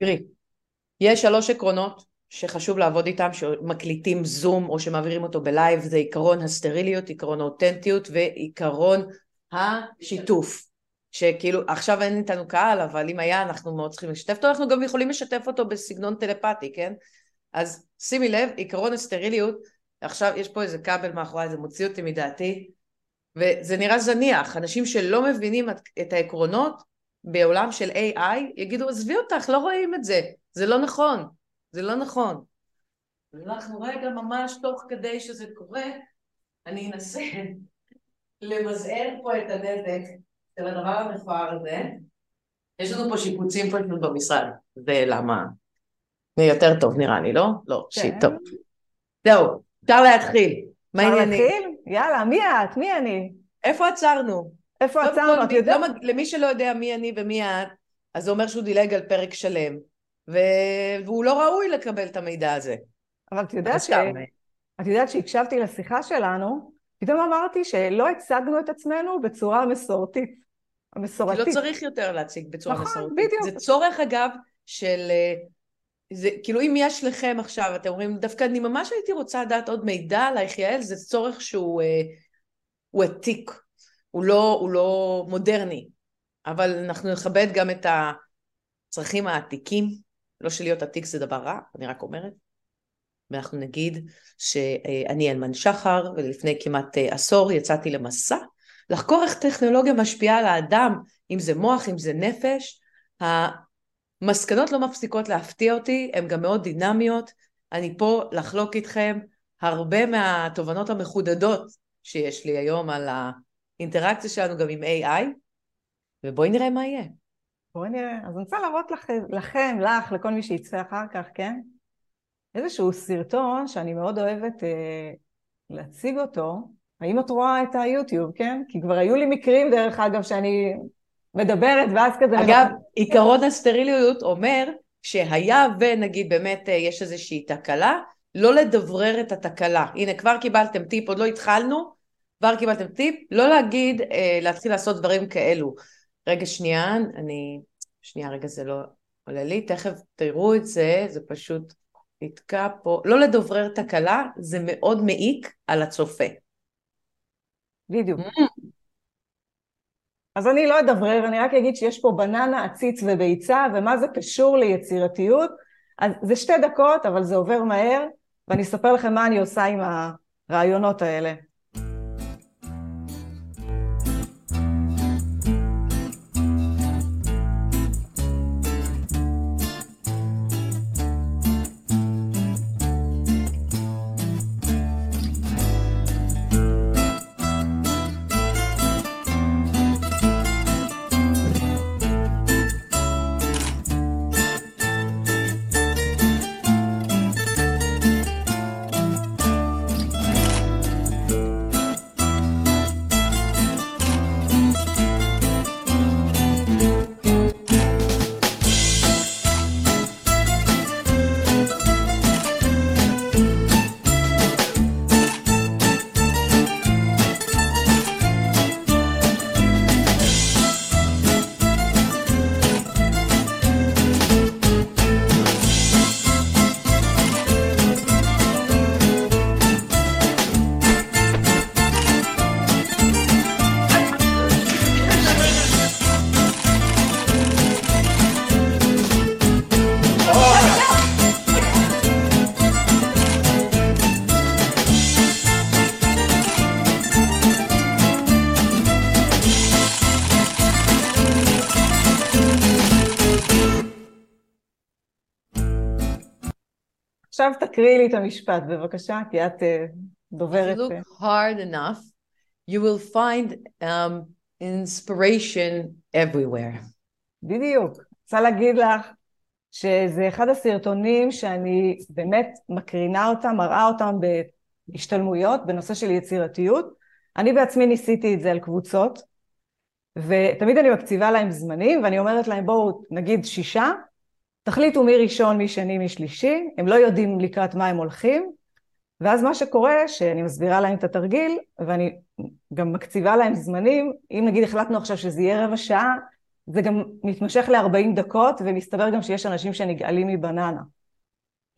תראי, יש שלוש עקרונות שחשוב לעבוד איתם, שמקליטים זום או שמעבירים אותו בלייב, זה עיקרון הסטריליות, עיקרון האותנטיות ועיקרון השיתוף. שכאילו עכשיו אין איתנו קהל, אבל אם היה אנחנו מאוד צריכים לשתף אותו, אנחנו גם יכולים לשתף אותו בסגנון טלפתי, כן? אז שימי לב, עיקרון הסטריליות, עכשיו יש פה איזה כבל מאחורי, זה מוציא אותי מדעתי, וזה נראה זניח, אנשים שלא מבינים את העקרונות בעולם של AI יגידו עזבי אותך, לא רואים את זה, זה לא נכון, זה לא נכון. אנחנו רגע ממש תוך כדי שזה קורה, אני אנסה למזער פה את הנזק של הדבר המכוער הזה. יש לנו פה שיפוצים פשוט במשרד, זה למה? זה יותר טוב נראה לי, לא? לא, כן. שיט, טוב. זהו, אפשר להתחיל. מה העניינים? אפשר להתחיל? יאללה, מי את? מי אני? איפה עצרנו? איפה עצרנו? את יודעת? לא, למי שלא יודע מי אני ומי את, אז זה אומר שהוא דילג על פרק שלם, ו... והוא לא ראוי לקבל את המידע הזה. אבל את יודעת ש... את יודעת שהקשבתי לשיחה שלנו, פתאום אמרתי שלא הצגנו את עצמנו בצורה מסורתית. המסורתית. כי לא צריך יותר להציג בצורה נכון, מסורתית. נכון, בדיוק. זה צורך אגב של... אה, זה כאילו אם יש לכם עכשיו, אתם אומרים, דווקא אני ממש הייתי רוצה לדעת עוד מידע עלייך יעל, זה צורך שהוא אה, עתיק, הוא לא, הוא לא מודרני, אבל אנחנו נכבד גם את הצרכים העתיקים, לא שלהיות עתיק זה דבר רע, אני רק אומרת. ואנחנו נגיד שאני אלמן שחר, ולפני כמעט אה, עשור יצאתי למסע לחקור איך טכנולוגיה משפיעה על האדם, אם זה מוח, אם זה נפש. המסקנות לא מפסיקות להפתיע אותי, הן גם מאוד דינמיות. אני פה לחלוק איתכם הרבה מהתובנות המחודדות שיש לי היום על האינטראקציה שלנו גם עם AI, ובואי נראה מה יהיה. בואי נראה. אז אני רוצה להראות לכם, לכם, לך, לכל מי שיצא אחר כך, כן? איזשהו סרטון שאני מאוד אוהבת אה, להציג אותו. האם את רואה את היוטיוב, כן? כי כבר היו לי מקרים, דרך אגב, שאני מדברת ואז כזה... אגב, מדבר... עיקרון הסטריליות אומר שהיה ונגיד באמת אה, יש איזושהי תקלה, לא לדברר את התקלה. הנה, כבר קיבלתם טיפ, עוד לא התחלנו, כבר קיבלתם טיפ, לא להגיד, אה, להתחיל לעשות דברים כאלו. רגע, שנייה, אני... שנייה, רגע, זה לא עולה לי, תכף תראו את זה, זה פשוט נתקע פה. לא לדוברר תקלה, זה מאוד מעיק על הצופה. בדיוק. Mm. אז אני לא אדברר, אני רק אגיד שיש פה בננה, עציץ וביצה, ומה זה קשור ליצירתיות. אז זה שתי דקות, אבל זה עובר מהר, ואני אספר לכם מה אני עושה עם הרעיונות האלה. עכשיו תקריאי לי את המשפט בבקשה, כי את uh, דוברת... If you look hard enough, you will find um, inspiration everywhere. בדיוק. רוצה להגיד לך שזה אחד הסרטונים שאני באמת מקרינה אותם, מראה אותם בהשתלמויות בנושא של יצירתיות. אני בעצמי ניסיתי את זה על קבוצות, ותמיד אני מקציבה להם זמנים, ואני אומרת להם בואו נגיד שישה, תחליטו מי ראשון, מי שני, מי שלישי, הם לא יודעים לקראת מה הם הולכים, ואז מה שקורה, שאני מסבירה להם את התרגיל, ואני גם מקציבה להם זמנים, אם נגיד החלטנו עכשיו שזה יהיה רבע שעה, זה גם מתמשך ל-40 דקות, ומסתבר גם שיש אנשים שנגאלים מבננה.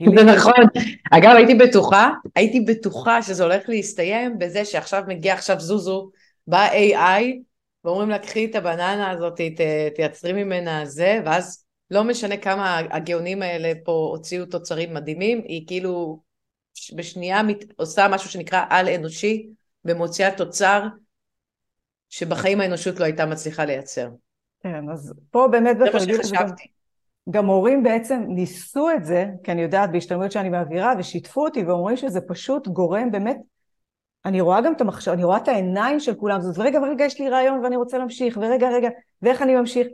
זה נכון. אגב, הייתי בטוחה, הייתי בטוחה שזה הולך להסתיים בזה שעכשיו מגיע עכשיו זוזו, בא AI, ואומרים לה, קחי את הבננה הזאת, ת, תייצרי ממנה זה, ואז לא משנה כמה הגאונים האלה פה הוציאו תוצרים מדהימים, היא כאילו בשנייה מת, עושה משהו שנקרא על-אנושי, ומוציאה תוצר שבחיים האנושות לא הייתה מצליחה לייצר. כן, אז פה באמת בתרגיל הזה גם, גם הורים בעצם ניסו את זה, כי אני יודעת בהשתלמויות שאני מעבירה, ושיתפו אותי ואומרים שזה פשוט גורם באמת, אני רואה גם את המחשב, אני רואה את העיניים של כולם, זאת רגע ורגע יש לי רעיון ואני רוצה להמשיך, ורגע רגע, ואיך אני ממשיך,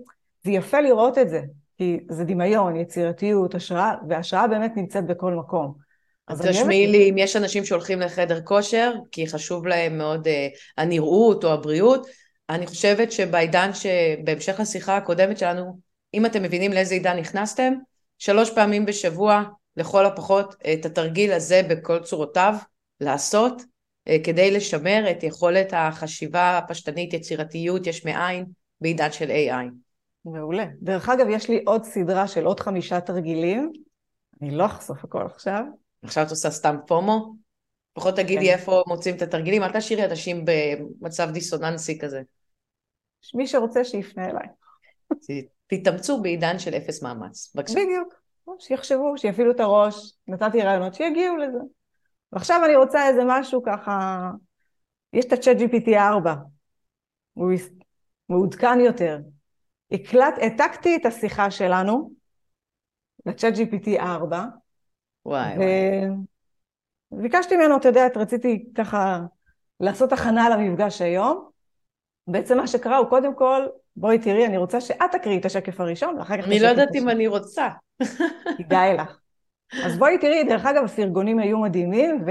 זה יפה לראות את זה, כי זה דמיון, יצירתיות, השראה, והשראה באמת נמצאת בכל מקום. אז תשמעי לי, אם יש אנשים שהולכים לחדר כושר, כי חשוב להם מאוד uh, הנראות או הבריאות, אני חושבת שבעידן שבהמשך לשיחה הקודמת שלנו, אם אתם מבינים לאיזה עידן נכנסתם, שלוש פעמים בשבוע, לכל הפחות, את התרגיל הזה בכל צורותיו, לעשות, uh, כדי לשמר את יכולת החשיבה הפשטנית, יצירתיות, יש מאין, בעידן של AI. מעולה. דרך אגב, יש לי עוד סדרה של עוד חמישה תרגילים, אני לא אחשוף הכל עכשיו, עכשיו את עושה סתם פומו? לפחות תגידי כן. איפה מוצאים את התרגילים, אל תשאירי אנשים במצב דיסוננסי כזה. מי שרוצה שיפנה אליי. תתאמצו בעידן של אפס מאמץ. בבקשה. בדיוק. שיחשבו, שיפעילו את הראש, נתתי רעיונות, שיגיעו לזה. ועכשיו אני רוצה איזה משהו ככה, יש את ה-chat GPT 4, הוא מעודכן יותר. הקלט, העתקתי את השיחה שלנו ל-chat GPT 4, וואי וואי. ביקשתי ממנו, אתה יודע, רציתי ככה לעשות הכנה למפגש היום. בעצם מה שקרה הוא קודם כל, בואי תראי, אני רוצה שאת תקריאי את השקף הראשון, ואחר כך... אני לא יודעת אם אני רוצה. כדאי לך. אז בואי תראי, דרך אגב, הפרגונים היו מדהימים,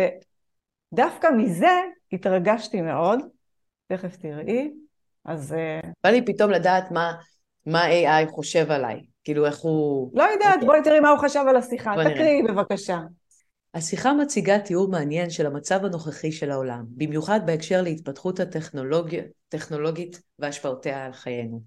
ודווקא מזה התרגשתי מאוד. תכף תראי. אז... אה, בא לי פתאום לדעת מה, מה AI חושב עליי. כאילו איך הוא... לא יודעת, okay. אוקיי. בואי תראי מה הוא חשב על השיחה. תקריאי בבקשה. השיחה מציגה תיאור מעניין של המצב הנוכחי של העולם, במיוחד בהקשר להתפתחות הטכנולוגית והשפעותיה על חיינו.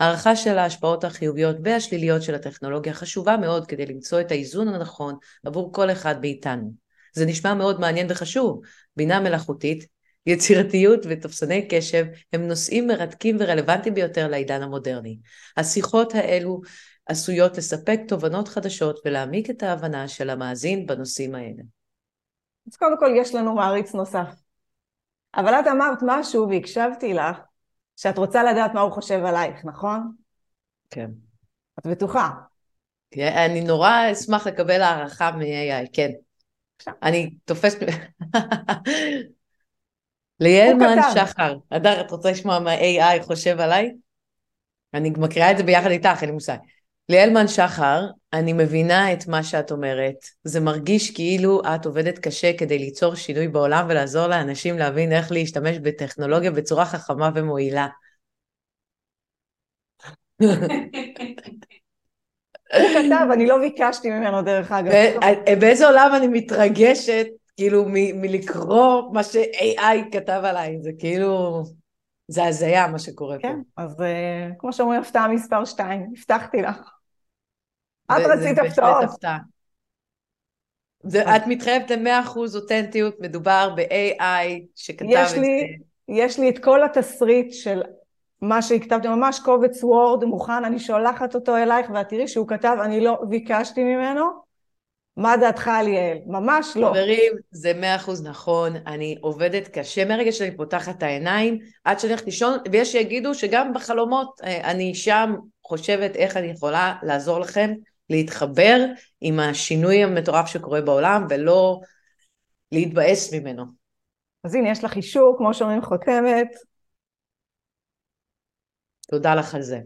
הערכה של ההשפעות החיוביות והשליליות של הטכנולוגיה חשובה מאוד כדי למצוא את האיזון הנכון עבור כל אחד מאיתנו. זה נשמע מאוד מעניין וחשוב. בינה מלאכותית, יצירתיות ותופסני קשב הם נושאים מרתקים ורלוונטיים ביותר לעידן המודרני. השיחות האלו עשויות לספק תובנות חדשות ולהעמיק את ההבנה של המאזין בנושאים האלה. אז קודם כל יש לנו מעריץ נוסף. אבל את אמרת משהו והקשבתי לך, שאת רוצה לדעת מה הוא חושב עלייך, נכון? כן. את בטוחה? כן, אני נורא אשמח לקבל הערכה מ-AI, כן. עכשיו. אני תופסת... ליאלמן שחר, אדר, את רוצה לשמוע מה AI חושב עליי? אני מקריאה את זה ביחד איתך, אין לי מושג. ליאלמן שחר, אני מבינה את מה שאת אומרת. זה מרגיש כאילו את עובדת קשה כדי ליצור שינוי בעולם ולעזור לאנשים להבין איך להשתמש בטכנולוגיה בצורה חכמה ומועילה. הוא כתב, אני לא ביקשתי ממנו דרך אגב. באיזה עולם אני מתרגשת, כאילו, מלקרוא מה ש-AI כתב עליי, זה כאילו... זה הזיה מה שקורה כן, פה. כן, אז uh, כמו שאומרים, הפתעה מספר 2, הבטחתי לך. את רצית הפתעות. את מתחייבת ל-100% אותנטיות, מדובר ב-AI שכתב את זה. יש לי את כל התסריט של מה שהכתבתי, ממש קובץ וורד מוכן, אני שולחת אותו אלייך ואת תראי שהוא כתב, אני לא ביקשתי ממנו, מה דעתך על יעל? ממש לא. חברים, זה מאה אחוז נכון, אני עובדת קשה מהרגע שאני פותחת את העיניים עד שאני הולכת לישון, ויש שיגידו שגם בחלומות אה, אני שם חושבת איך אני יכולה לעזור לכם להתחבר עם השינוי המטורף שקורה בעולם ולא להתבאס ממנו. אז הנה, יש לך אישור, כמו שאומרים חותמת. תודה לך על זה.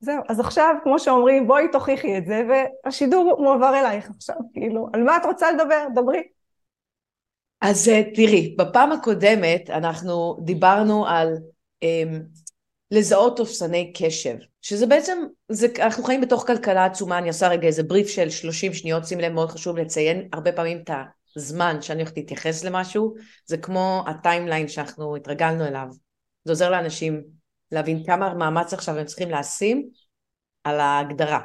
זהו, אז עכשיו, כמו שאומרים, בואי תוכיחי את זה, והשידור מועבר אלייך עכשיו, כאילו, על מה את רוצה לדבר? דברי. אז אה, תראי, בפעם הקודמת אנחנו דיברנו על um, לזהות תופסני קשב, שזה בעצם, זה, אנחנו חיים בתוך כלכלה עצומה, אני עושה רגע איזה בריף של 30 שניות, שים לב, מאוד חשוב לציין הרבה פעמים את הזמן שאני הולכת להתייחס למשהו, זה כמו הטיימליין שאנחנו התרגלנו אליו, זה עוזר לאנשים להבין כמה מאמץ עכשיו הם צריכים לשים על ההגדרה.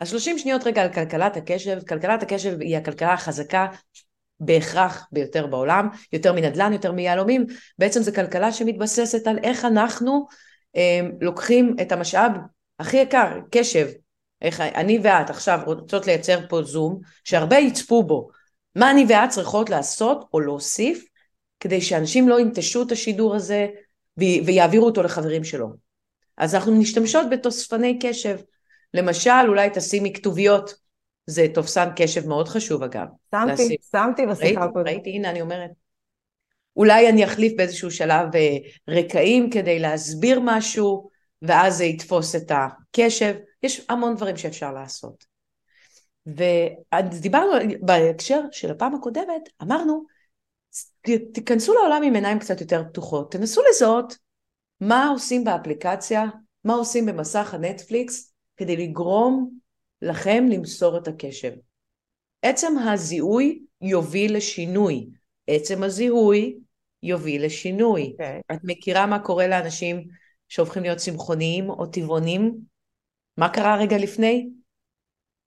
אז 30 שניות רגע על כלכלת הקשב. כלכלת הקשב היא הכלכלה החזקה בהכרח ביותר בעולם, יותר מנדל"ן, יותר מיהלומים. בעצם זו כלכלה שמתבססת על איך אנחנו אה, לוקחים את המשאב הכי יקר, קשב. איך אני ואת עכשיו רוצות לייצר פה זום, שהרבה יצפו בו. מה אני ואת צריכות לעשות או להוסיף כדי שאנשים לא ינטשו את השידור הזה ויעבירו אותו לחברים שלו. אז אנחנו משתמשות בתוספני קשב. למשל, אולי תשימי כתוביות, זה תופסן קשב מאוד חשוב אגב. שמתי, לשים. שמתי בשיחה הקודמת. ראיתי, הנה אני אומרת. אולי אני אחליף באיזשהו שלב אה, רקעים כדי להסביר משהו, ואז זה יתפוס את הקשב. יש המון דברים שאפשר לעשות. ודיברנו בהקשר של הפעם הקודמת, אמרנו, תיכנסו לעולם עם עיניים קצת יותר פתוחות, תנסו לזהות מה עושים באפליקציה, מה עושים במסך הנטפליקס, כדי לגרום לכם למסור את הקשב. עצם הזיהוי יוביל לשינוי. עצם הזיהוי יוביל לשינוי. Okay. אוקיי. את מכירה מה קורה לאנשים שהופכים להיות צמחוניים או טבעונים? מה קרה רגע לפני?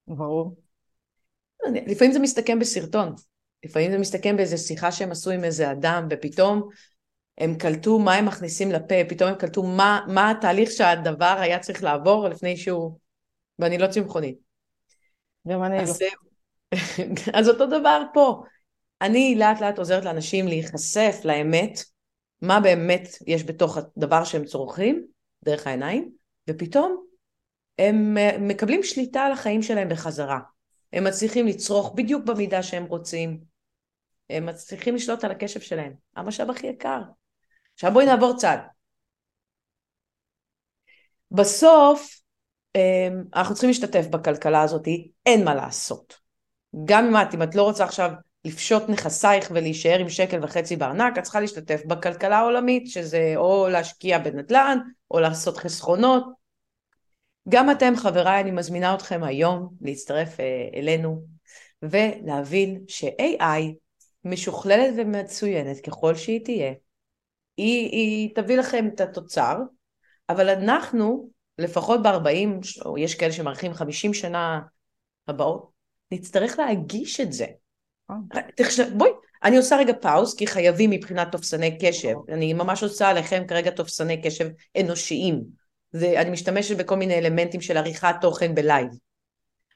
ברור. לפעמים זה מסתכם בסרטון. לפעמים זה מסתכם באיזה שיחה שהם עשו עם איזה אדם, ופתאום הם קלטו מה הם מכניסים לפה, פתאום הם קלטו מה, מה התהליך שהדבר היה צריך לעבור לפני שהוא... ואני לא צמחונית. גם אני אז, לא. אז אותו דבר פה. אני לאט לאט עוזרת לאנשים להיחשף לאמת, מה באמת יש בתוך הדבר שהם צורכים, דרך העיניים, ופתאום הם מקבלים שליטה על החיים שלהם בחזרה. הם מצליחים לצרוך בדיוק במידה שהם רוצים. הם מצליחים לשלוט על הקשב שלהם. המשאב הכי יקר. עכשיו בואי נעבור צד. בסוף אמ, אנחנו צריכים להשתתף בכלכלה הזאת, אין מה לעשות. גם אם את, אם את לא רוצה עכשיו לפשוט נכסייך ולהישאר עם שקל וחצי בארנק, את צריכה להשתתף בכלכלה העולמית, שזה או להשקיע בנדל"ן, או לעשות חסכונות. גם אתם, חבריי, אני מזמינה אתכם היום להצטרף אה, אלינו ולהבין ש-AI, משוכללת ומצוינת ככל שהיא תהיה, היא, היא תביא לכם את התוצר, אבל אנחנו, לפחות ב-40, או יש כאלה שמעריכים 50 שנה הבאות, נצטרך להגיש את זה. אה. בואי, אני עושה רגע pause, כי חייבים מבחינת תופסני קשב. אני ממש עושה עליכם כרגע תופסני קשב אנושיים. זה, אני משתמשת בכל מיני אלמנטים של עריכת תוכן ב live.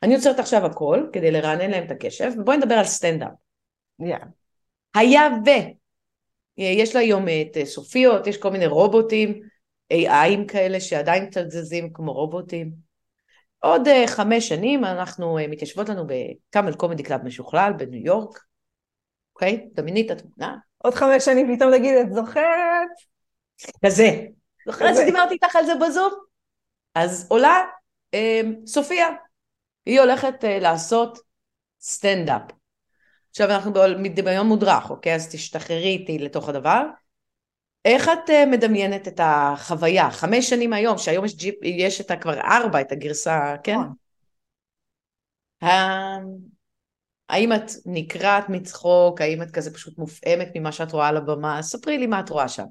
אני עוצרת עכשיו הכל כדי לרענן להם את הקשב, ובואי נדבר על סטנדאפ. Yeah. היה ו... יש לה היום את אה, סופיות, יש כל מיני רובוטים, AIים כאלה שעדיין קצת זזים כמו רובוטים. עוד uh, חמש שנים אנחנו מתיישבות לנו ב Camel Comedy Club משוכלל בניו יורק, אוקיי? דמייני את התמונה. עוד חמש שנים פתאום נגיד, את זוכרת? כזה. זוכרת שדיברתי איתך על זה בזום? אז עולה אה, סופיה, היא הולכת אה, לעשות סטנדאפ. עכשיו אנחנו בדמיון מודרך, אוקיי? אז תשתחררי איתי לתוך הדבר. איך את אה, מדמיינת את החוויה? חמש שנים היום, שהיום יש, ג'יפ, יש את כבר ארבע, את הגרסה, כן? נכון. האם את נקרעת מצחוק? האם את כזה פשוט מופעמת ממה שאת רואה על הבמה? ספרי לי מה את רואה שם.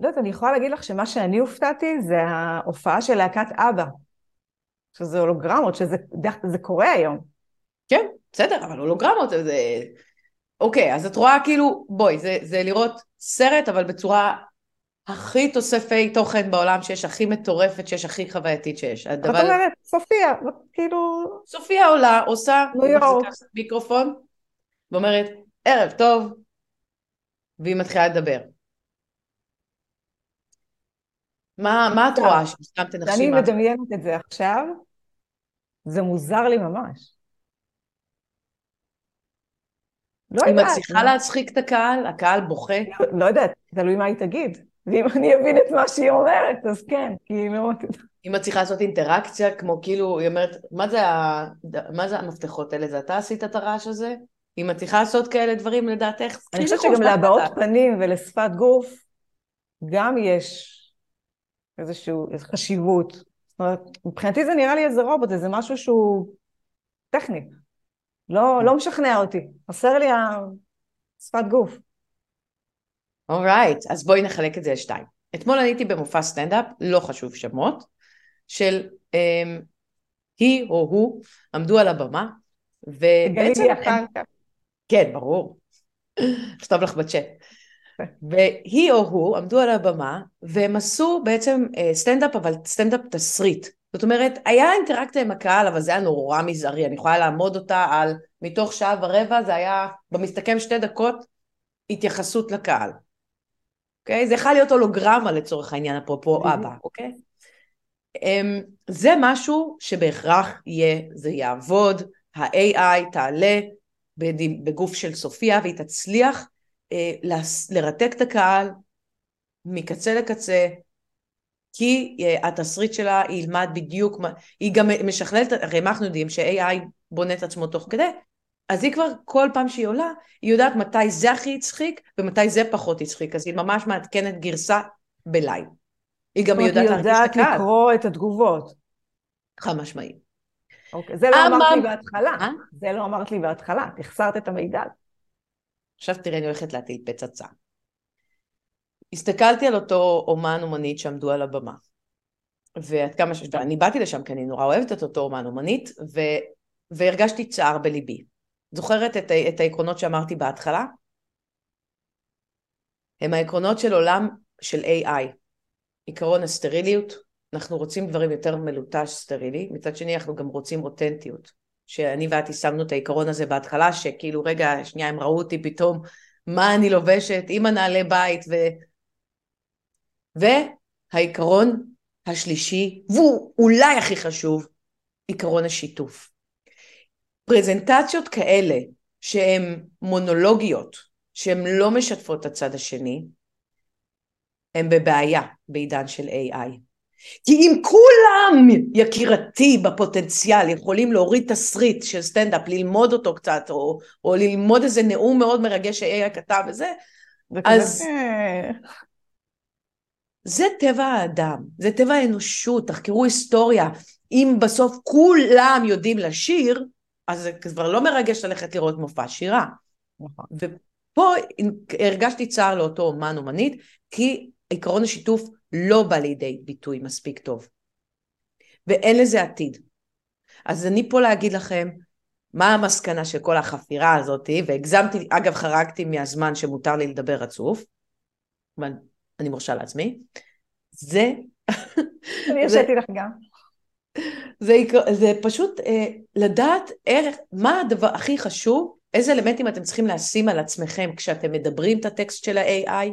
לא יודעת, אני יכולה להגיד לך שמה שאני הופתעתי זה ההופעה של להקת אבא. שזה הולוגרמות, שזה זה קורה היום. כן, בסדר, אבל הולוגרמות זה... אוקיי, אז את רואה כאילו, בואי, זה, זה לראות סרט, אבל בצורה הכי תוספי תוכן בעולם שיש, הכי מטורפת שיש, הכי חווייתית שיש. הדבר... את אומרת, סופיה, כאילו... סופיה עולה, עושה, מחזיקה מיקרופון, ואומרת, ערב טוב, והיא מתחילה לדבר. מה, מה את רואה שסתם תנחשי? אני מדמיינת את זה עכשיו, זה מוזר לי ממש. לא יודעת. היא מצליחה להצחיק את הקהל? הקהל בוכה? לא, לא יודעת, תלוי מה היא תגיד. ואם אני אבין את מה שהיא אומרת, אז כן, כאילו... היא מצליחה לעשות אינטראקציה, כמו כאילו, היא אומרת, מה זה, ה... מה זה המפתחות האלה? זה אתה עשית את הרעש הזה? היא מצליחה לעשות כאלה דברים לדעתך? אני חושבת שגם להבעות פנים ולשפת גוף, גם יש איזושהי חשיבות. זאת אומרת, מבחינתי זה נראה לי איזה רובוט, איזה משהו שהוא טכני. לא, לא משכנע אותי, חסר לי השפת גוף. אורייט, right, אז בואי נחלק את זה לשתיים. אתמול הייתי במופע סטנדאפ, לא חשוב שמות, של היא או הוא עמדו על הבמה, ובעצם... תגלי אחר כך. כן, ברור. אכתוב לך בצ'אט. והיא או הוא עמדו על הבמה והם עשו בעצם אה, סטנדאפ אבל סטנדאפ תסריט זאת אומרת היה אינטראקציה עם הקהל אבל זה היה נורא מזערי אני יכולה לעמוד אותה על מתוך שעה ורבע זה היה במסתכם שתי דקות התייחסות לקהל אוקיי? זה יכול להיות הולוגרמה לצורך העניין אפרופו אבא אוקיי? אמ, זה משהו שבהכרח יהיה זה יעבוד ה-AI תעלה בגוף של סופיה והיא תצליח לרתק את הקהל מקצה לקצה, כי אה, התסריט שלה ילמד בדיוק, היא גם משכללת, הרי מה אנחנו יודעים ש-AI בונה את עצמו תוך כדי, אז היא כבר כל פעם שהיא עולה, היא יודעת מתי זה הכי הצחיק ומתי זה פחות הצחיק, אז היא ממש מעדכנת גרסה בלייב. היא גם יודעת להרגיש את הקהל. היא יודעת לקרוא את התגובות. חד משמעי. אוקיי, זה לא אמרת לי בהתחלה. אה? זה לא אמרת לי בהתחלה, החסרת את המידע. עכשיו תראה, אני הולכת להטיל פצצה. הסתכלתי על אותו אומן אומנית שעמדו על הבמה. ועד כמה ש... ואני באתי לשם כי אני נורא אוהבת את אותו אומן אומנית, ו... והרגשתי צער בליבי. זוכרת את. את העקרונות שאמרתי בהתחלה? הם העקרונות של עולם של AI. עקרון הסטריליות, אנחנו רוצים דברים יותר מלוטש סטרילי, מצד שני אנחנו גם רוצים אותנטיות. שאני ואת יישמנו את העיקרון הזה בהתחלה, שכאילו רגע, שנייה הם ראו אותי פתאום, מה אני לובשת, עם הנעלי בית, ו... והעיקרון השלישי, והוא אולי הכי חשוב, עיקרון השיתוף. פרזנטציות כאלה שהן מונולוגיות, שהן לא משתפות את הצד השני, הן בבעיה בעידן של AI. כי אם כולם, יקירתי, בפוטנציאל, יכולים להוריד תסריט של סטנדאפ, ללמוד אותו קצת, או, או ללמוד איזה נאום מאוד מרגש ש-AI כתב וזה, אז... זה טבע האדם, זה טבע האנושות, תחקרו היסטוריה. אם בסוף כולם יודעים לשיר, אז זה כבר לא מרגש ללכת לראות מופע שירה. נכון. ופה הרגשתי צער לאותו אומן אומנית, כי עקרון השיתוף לא בא לידי ביטוי מספיק טוב. ואין לזה עתיד. אז אני פה להגיד לכם מה המסקנה של כל החפירה הזאת, והגזמתי, אגב חרגתי מהזמן שמותר לי לדבר רצוף, אבל אני מרשה לעצמי, זה... אני הרשיתי לך גם. זה, זה פשוט אה, לדעת איך, מה הדבר הכי חשוב, איזה אלמנטים אתם צריכים לשים על עצמכם כשאתם מדברים את הטקסט של ה-AI,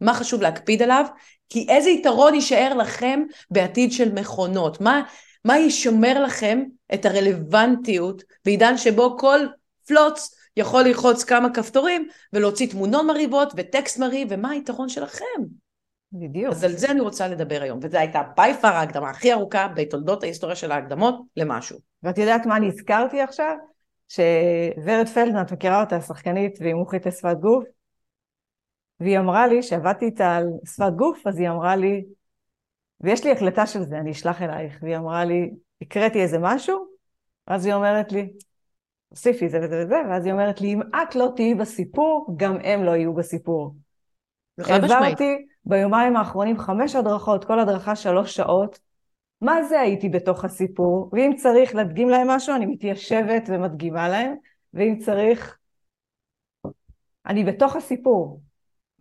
מה חשוב להקפיד עליו, כי איזה יתרון יישאר לכם בעתיד של מכונות? מה, מה ישמר לכם את הרלוונטיות בעידן שבו כל פלוץ יכול ללחוץ כמה כפתורים ולהוציא תמונות מרהיבות וטקסט מרהיב, ומה היתרון שלכם? בדיוק. אז על זה אני רוצה לדבר היום, וזו הייתה בי פאר ההקדמה הכי ארוכה בתולדות ההיסטוריה של ההקדמות למשהו. ואת יודעת מה אני הזכרתי עכשיו? שוורד פלדמן, את מכירה אותה, שחקנית והיא מומחית לשפת גוף? והיא אמרה לי, שעבדתי איתה על שפת גוף, אז היא אמרה לי, ויש לי הקלטה של זה, אני אשלח אלייך, והיא אמרה לי, הקראתי איזה משהו, ואז היא אומרת לי, תוסיפי זה וזה וזה, ואז היא אומרת לי, אם את לא תהיי בסיפור, גם הם לא יהיו בסיפור. העברתי ביומיים האחרונים חמש הדרכות, כל הדרכה שלוש שעות. מה זה הייתי בתוך הסיפור? ואם צריך להדגים להם משהו, אני מתיישבת ומדגימה להם, ואם צריך, אני בתוך הסיפור.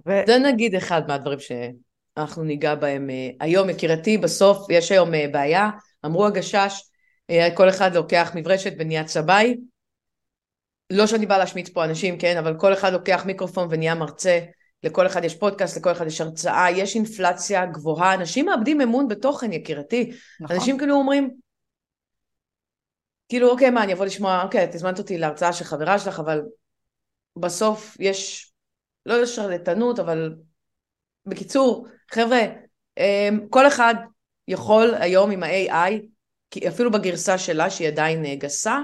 ו... זה נגיד אחד מהדברים שאנחנו ניגע בהם אה, היום. יקירתי, בסוף יש היום אה, בעיה, אמרו הגשש, אה, כל אחד לוקח מברשת ונהיה צבעי. לא שאני באה להשמיץ פה אנשים, כן, אבל כל אחד לוקח מיקרופון ונהיה מרצה, לכל אחד יש פודקאסט, לכל אחד יש הרצאה, יש אינפלציה גבוהה, אנשים מאבדים אמון בתוכן, יקירתי. נכון. אנשים כאילו אומרים, כאילו, אוקיי, מה, אני אבוא לשמוע, אוקיי, את הזמנת אותי להרצאה של חברה שלך, אבל בסוף יש לא לשרלטנות, אבל בקיצור, חבר'ה, אמ, כל אחד יכול היום עם ה-AI, אפילו בגרסה שלה שהיא עדיין אה, גסה,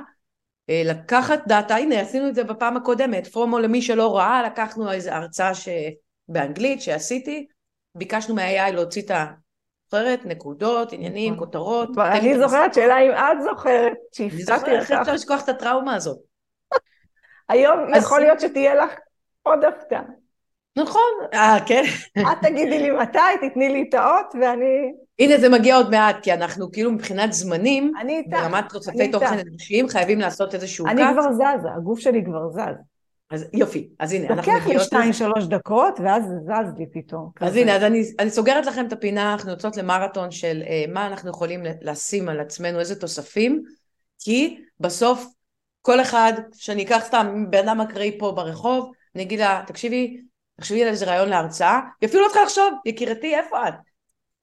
אה, לקחת דאטה, הנה עשינו את זה בפעם הקודמת, פרומו למי שלא ראה, לקחנו איזו הרצאה ש... באנגלית שעשיתי, ביקשנו מה-AI להוציא את ה... זוכרת? נקודות, עניינים, נכון. כותרות. אני זוכרת, שאלה אם את זוכרת, שהפסקתי לך. אני זוכרת, אפשר לשכוח את הטראומה הזאת. היום יכול להיות שתהיה לך עוד הפתעה. נכון, אה, כן. את תגידי לי מתי, תתני לי את האות ואני... הנה זה מגיע עוד מעט, כי אנחנו כאילו מבחינת זמנים, אני איתך, ברמת אני תוספי. תוכן אנושיים, חייבים לעשות איזשהו אני קאט. כבר זזה, הגוף שלי כבר זז. אז יופי, אז הנה, אנחנו לוקח לי מגיעות... שתיים, שלוש דקות, ואז זז לי פתאום. אז כזה. הנה, אז אני, אני סוגרת לכם את הפינה, אנחנו יוצאות למרתון של אה, מה אנחנו יכולים לשים על עצמנו, איזה תוספים, כי בסוף כל אחד, שאני אקח סתם בן אדם אקראי פה ברחוב, אני אגיד לה, תקשיבי, תחשבי על איזה רעיון להרצאה, היא אפילו לא צריכה לחשוב, יקירתי, איפה את?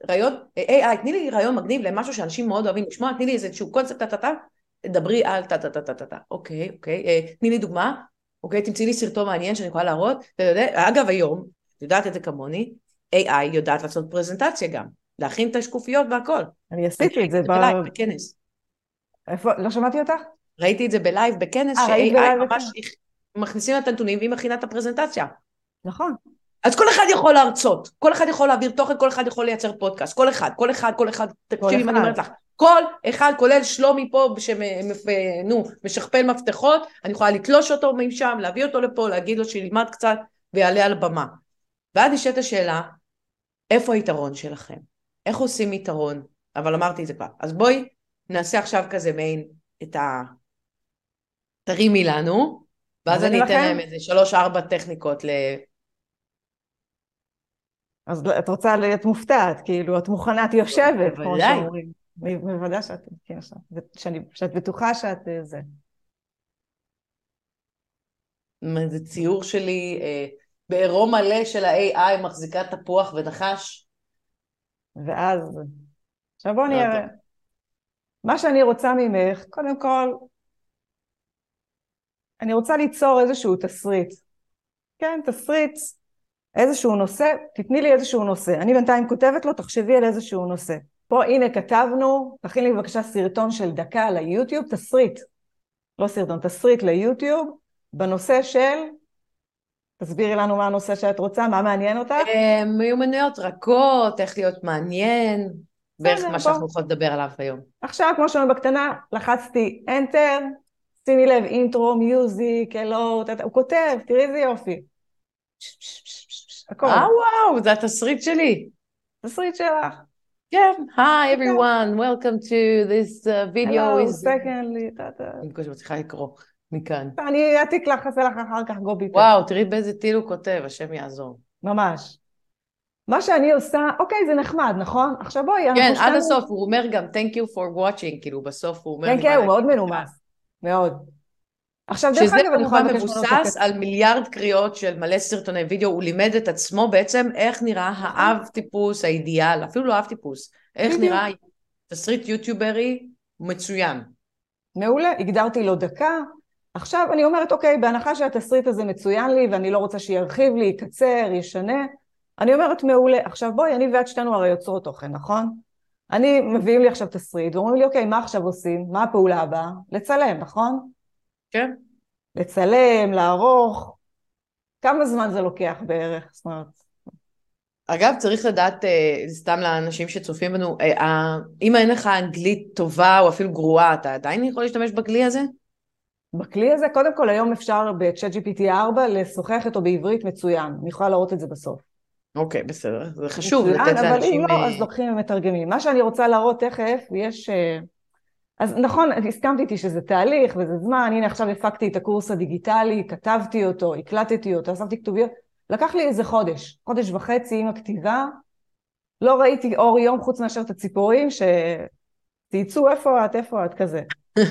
רעיון, היי, היי, תני לי רעיון מגניב למשהו שאנשים מאוד אוהבים לשמוע, תני לי איזשהו קונספט, טה-טה-טה, דברי על טה-טה-טה-טה-טה, אוקיי, אוקיי, אה, תני לי דוגמה, אוקיי, תמצאי לי סרטון מעניין שאני יכולה להראות, אתה יודע, אגב היום, את יודעת את זה כמוני, AI יודעת לעשות פרזנטציה גם, להכין את השקופיות והכל. אני עשיתי את זה. ב- ב live, בכנס. איפה? לא שמעתי אותך? ראיתי את זה ב live בכנס, אה, ש-AI ממש? מכניסים לה את הנתונים והיא מכינה את הפרזנטציה. נכון. אז כל אחד יכול להרצות, כל אחד יכול להעביר תוכן, כל אחד יכול לייצר פודקאסט, כל אחד, כל אחד, כל אחד, תקשיבי מה אני. אומרת לך, כל אחד, כולל שלומי פה, נו, משכפל מפתחות, אני יכולה לתלוש אותו משם, להביא אותו לפה, להגיד לו שילמד קצת ויעלה על הבמה. ואז נשאלת השאלה, איפה היתרון שלכם? איך עושים יתרון? אבל אמרתי את זה כבר. אז בואי נעשה עכשיו כזה מעין את ה... תרימי לנו, ואז אז אני אתן? להם איזה שלוש-ארבע טכניקות ל... אז את רוצה להיות מופתעת, כאילו, את מוכנה, את יושבת, כמו. שאומרים. בוודאי שאת, כן, שאת, שאני- שאת בטוחה שאת אה, זה. זה ציור שלי אה, בעירום מלא של ה-AI מחזיקה תפוח ונחש. ואז, עכשיו בואו לא נראה. מה שאני רוצה ממך, קודם כל, אני רוצה ליצור איזשהו תסריט. כן, תסריט, איזשהו נושא, תתני לי איזשהו נושא. אני בינתיים כותבת לו, תחשבי על איזשהו נושא. פה הנה כתבנו, תכין לי בבקשה סרטון של דקה ליוטיוב, תסריט. לא סרטון, תסריט ליוטיוב, בנושא של, תסבירי לנו מה הנושא שאת רוצה, מה מעניין אותך. אה, מיומנויות רכות, איך להיות מעניין, בערך מה. שאנחנו יכולות לדבר עליו היום. עכשיו, כמו שאומרים בקטנה, לחצתי Enter, שימי לב, אינטרו, מיוזיק, הלו, הוא כותב, תראי איזה יופי. הכל, אה וואו, זה התסריט שלי. תסריט שלך. כן, היי everyone, welcome to this uh, video Hello, is... secondly. אני בקושי מצליחה לקרוא מכאן. אני אעתיק לך, אעשה לך אחר כך גובי. וואו, תראי באיזה טיל הוא כותב, השם יעזור. ממש. מה שאני עושה, אוקיי, זה נחמד, נכון? עכשיו בואי, כן, עד הסוף, הוא אומר גם thank you for watching, כאילו בסוף הוא אומר... כן, כן, הוא מאוד. מנומס. מאוד. עכשיו, דרך שזה אגב, אני יכולה כמובן לבקש ממנו מבוסס שקט. על מיליארד קריאות של מלא סרטוני וידאו, הוא לימד את עצמו בעצם איך נראה האב טיפוס האידיאל, אפילו לא אב טיפוס, איך. נראה תסריט יוטיוברי מצוין. מעולה, הגדרתי לו דקה. עכשיו אני אומרת, אוקיי, בהנחה שהתסריט הזה מצוין לי ואני לא רוצה שירחיב לי, יקצר, ישנה, אני אומרת, מעולה. עכשיו בואי, אני ואת שתינו הרי יוצרות תוכן, נכון? אני, מביאים לי עכשיו תסריט, ואומרים לי, אוקיי, מה עכשיו עושים? מה הפעולה הבאה? לצלם, נכון? כן. לצלם, לערוך. כמה זמן זה לוקח בערך? זאת אומרת, אגב, צריך לדעת, אה, סתם לאנשים שצופים בנו, אה, אם אין לך אנגלית טובה או אפילו גרועה, אתה עדיין יכול להשתמש בכלי הזה? בכלי הזה, קודם כל היום אפשר ב-chat GPT 4 לשוחח איתו בעברית מצוין. אני יכולה להראות את זה בסוף. אוקיי, בסדר, זה חשוב לתת אבל אם לאנשים... לא, אה, אז לוקחים ומתרגמים. מה שאני רוצה להראות תכף, יש... אה, אז נכון, הסכמתי איתי שזה תהליך וזה זמן, הנה עכשיו הפקתי את הקורס הדיגיטלי, כתבתי אותו, הקלטתי אותו, אספתי כתוביות, לקח לי איזה חודש, חודש וחצי עם הכתיבה, לא ראיתי אור יום חוץ מאשר את הציפורים שצייצו איפה את, איפה את, כזה.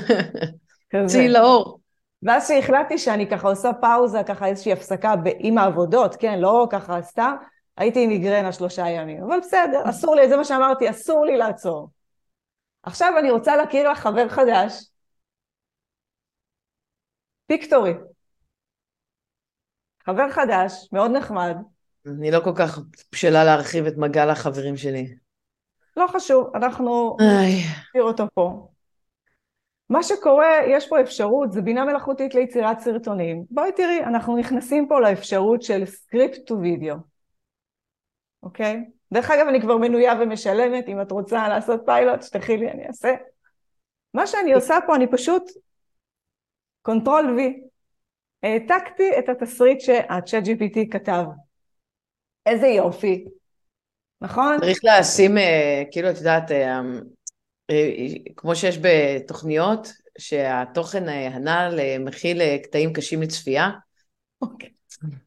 צאי לאור. ואז שהחלטתי שאני ככה עושה פאוזה, ככה איזושהי הפסקה עם העבודות, כן, לא ככה סתם, הייתי עם מיגרנה שלושה ימים, אבל בסדר, אסור לי, זה מה שאמרתי, אסור לי לעצור. עכשיו אני רוצה להכיר לך חבר חדש, Pictory. חבר חדש, מאוד נחמד, אני לא כל כך בשלה להרחיב את מעגל החברים שלי. לא חשוב, אנחנו נשאיר אותו פה. מה שקורה, יש פה אפשרות, זה בינה מלאכותית ליצירת סרטונים. בואי תראי, אנחנו נכנסים פה לאפשרות של script to video, אוקיי? דרך אגב, אני כבר מנויה ומשלמת, אם את רוצה לעשות פיילוט, שתכי לי, אני אעשה. מה שאני עושה פה, אני פשוט Control V. העתקתי את התסריט שה-chat GPT כתב. איזה יופי. נכון? צריך לשים, אה, כאילו, את יודעת, אה, אה, כמו שיש בתוכניות, שהתוכן הנ"ל מכיל קטעים קשים לצפייה. אוקיי.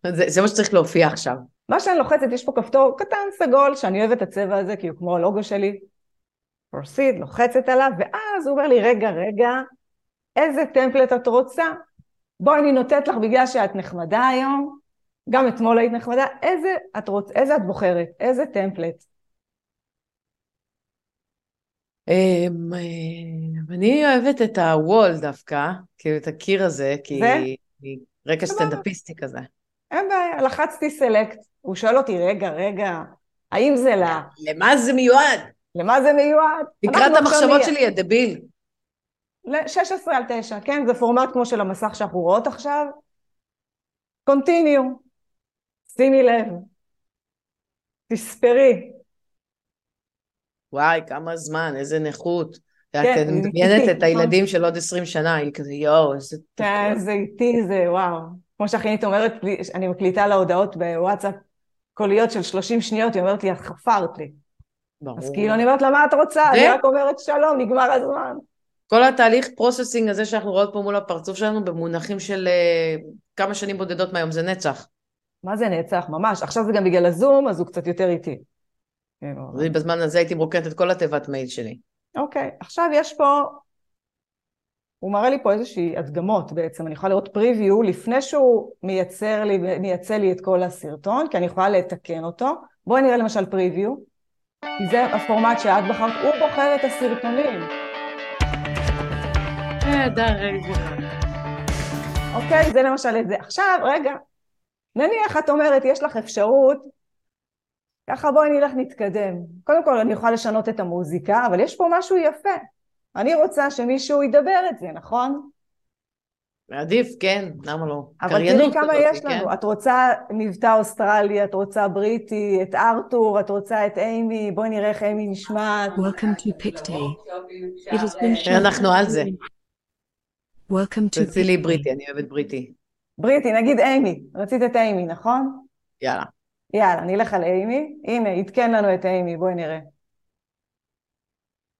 זה, זה מה שצריך להופיע עכשיו. מה שאני לוחצת, יש פה כפתור קטן סגול, שאני אוהבת את הצבע הזה, כי הוא כמו הלוגו שלי. פרוסיד, לוחצת עליו, ואז הוא אומר לי, רגע, רגע, איזה טמפלט את רוצה? בואי אני נותנת לך בגלל שאת נחמדה היום, גם אתמול היית נחמדה, איזה את, רוצ... איזה את בוחרת? איזה טמפלט? אמ, אה, אני אוהבת את הוול דווקא, כאילו את הקיר הזה, כי רקע סטנדאפיסטי כזה. אין בעיה, לחצתי סלקט, הוא שואל אותי, רגע, רגע, האם זה ל... למה זה מיועד? למה זה מיועד? תקרא את המחשבות שלי, הדביל. ל-16 על 9, כן? זה פורמט כמו של המסך שאנחנו רואות עכשיו. קונטיניו. שימי לב. תספרי. וואי, כמה זמן, איזה נכות. כן, את מדמיינת את הילדים של עוד 20 שנה, היא כזה יואו, איזה... כן, זה איטי, זה וואו. כמו שהאחיינית אומרת, אני מקליטה לה הודעות בוואטסאפ קוליות של 30 שניות, היא אומרת לי, את חפרת לי. ברור. אז כאילו אני אומרת לה, מה את רוצה? אני רק אומרת שלום, נגמר הזמן. כל התהליך processing הזה שאנחנו רואות פה מול הפרצוף שלנו במונחים של uh, כמה שנים בודדות מהיום, זה נצח. מה זה נצח? ממש. עכשיו זה גם בגלל הזום, אז הוא קצת יותר איטי. בזמן הזה הייתי מרוקנת את כל התיבת מייל שלי. אוקיי, עכשיו יש פה, הוא מראה לי פה איזושהי הדגמות בעצם, אני יכולה לראות פריוויו לפני שהוא מייצר לי, מייצא לי את כל הסרטון, כי אני יכולה לתקן אותו. בואי נראה למשל פריוויו, כי זה הפורמט שאת בחרת, הוא בוחר את הסרטונים. אוקיי, זה למשל את זה. עכשיו, רגע, נניח את אומרת, יש לך אפשרות, ככה בואי נלך נתקדם. קודם כל אני יכולה לשנות את המוזיקה, אבל יש פה משהו יפה. אני רוצה שמישהו ידבר את זה, נכון? עדיף, כן, למה לא? אבל תראי כמה יש כן? לנו. את רוצה מבטא אוסטרלי, את רוצה בריטי, את ארתור, את רוצה את אימי, בואי נראה איך אימי נשמעת. Welcome to pick day. אנחנו על זה. Welcome to... תוציא לי בריטי, אני אוהבת בריטי. בריטי, נגיד אימי. רצית את אימי, נכון? יאללה. יאללה, נלך על אימי. הנה, עדכן לנו את אימי, בואי נראה.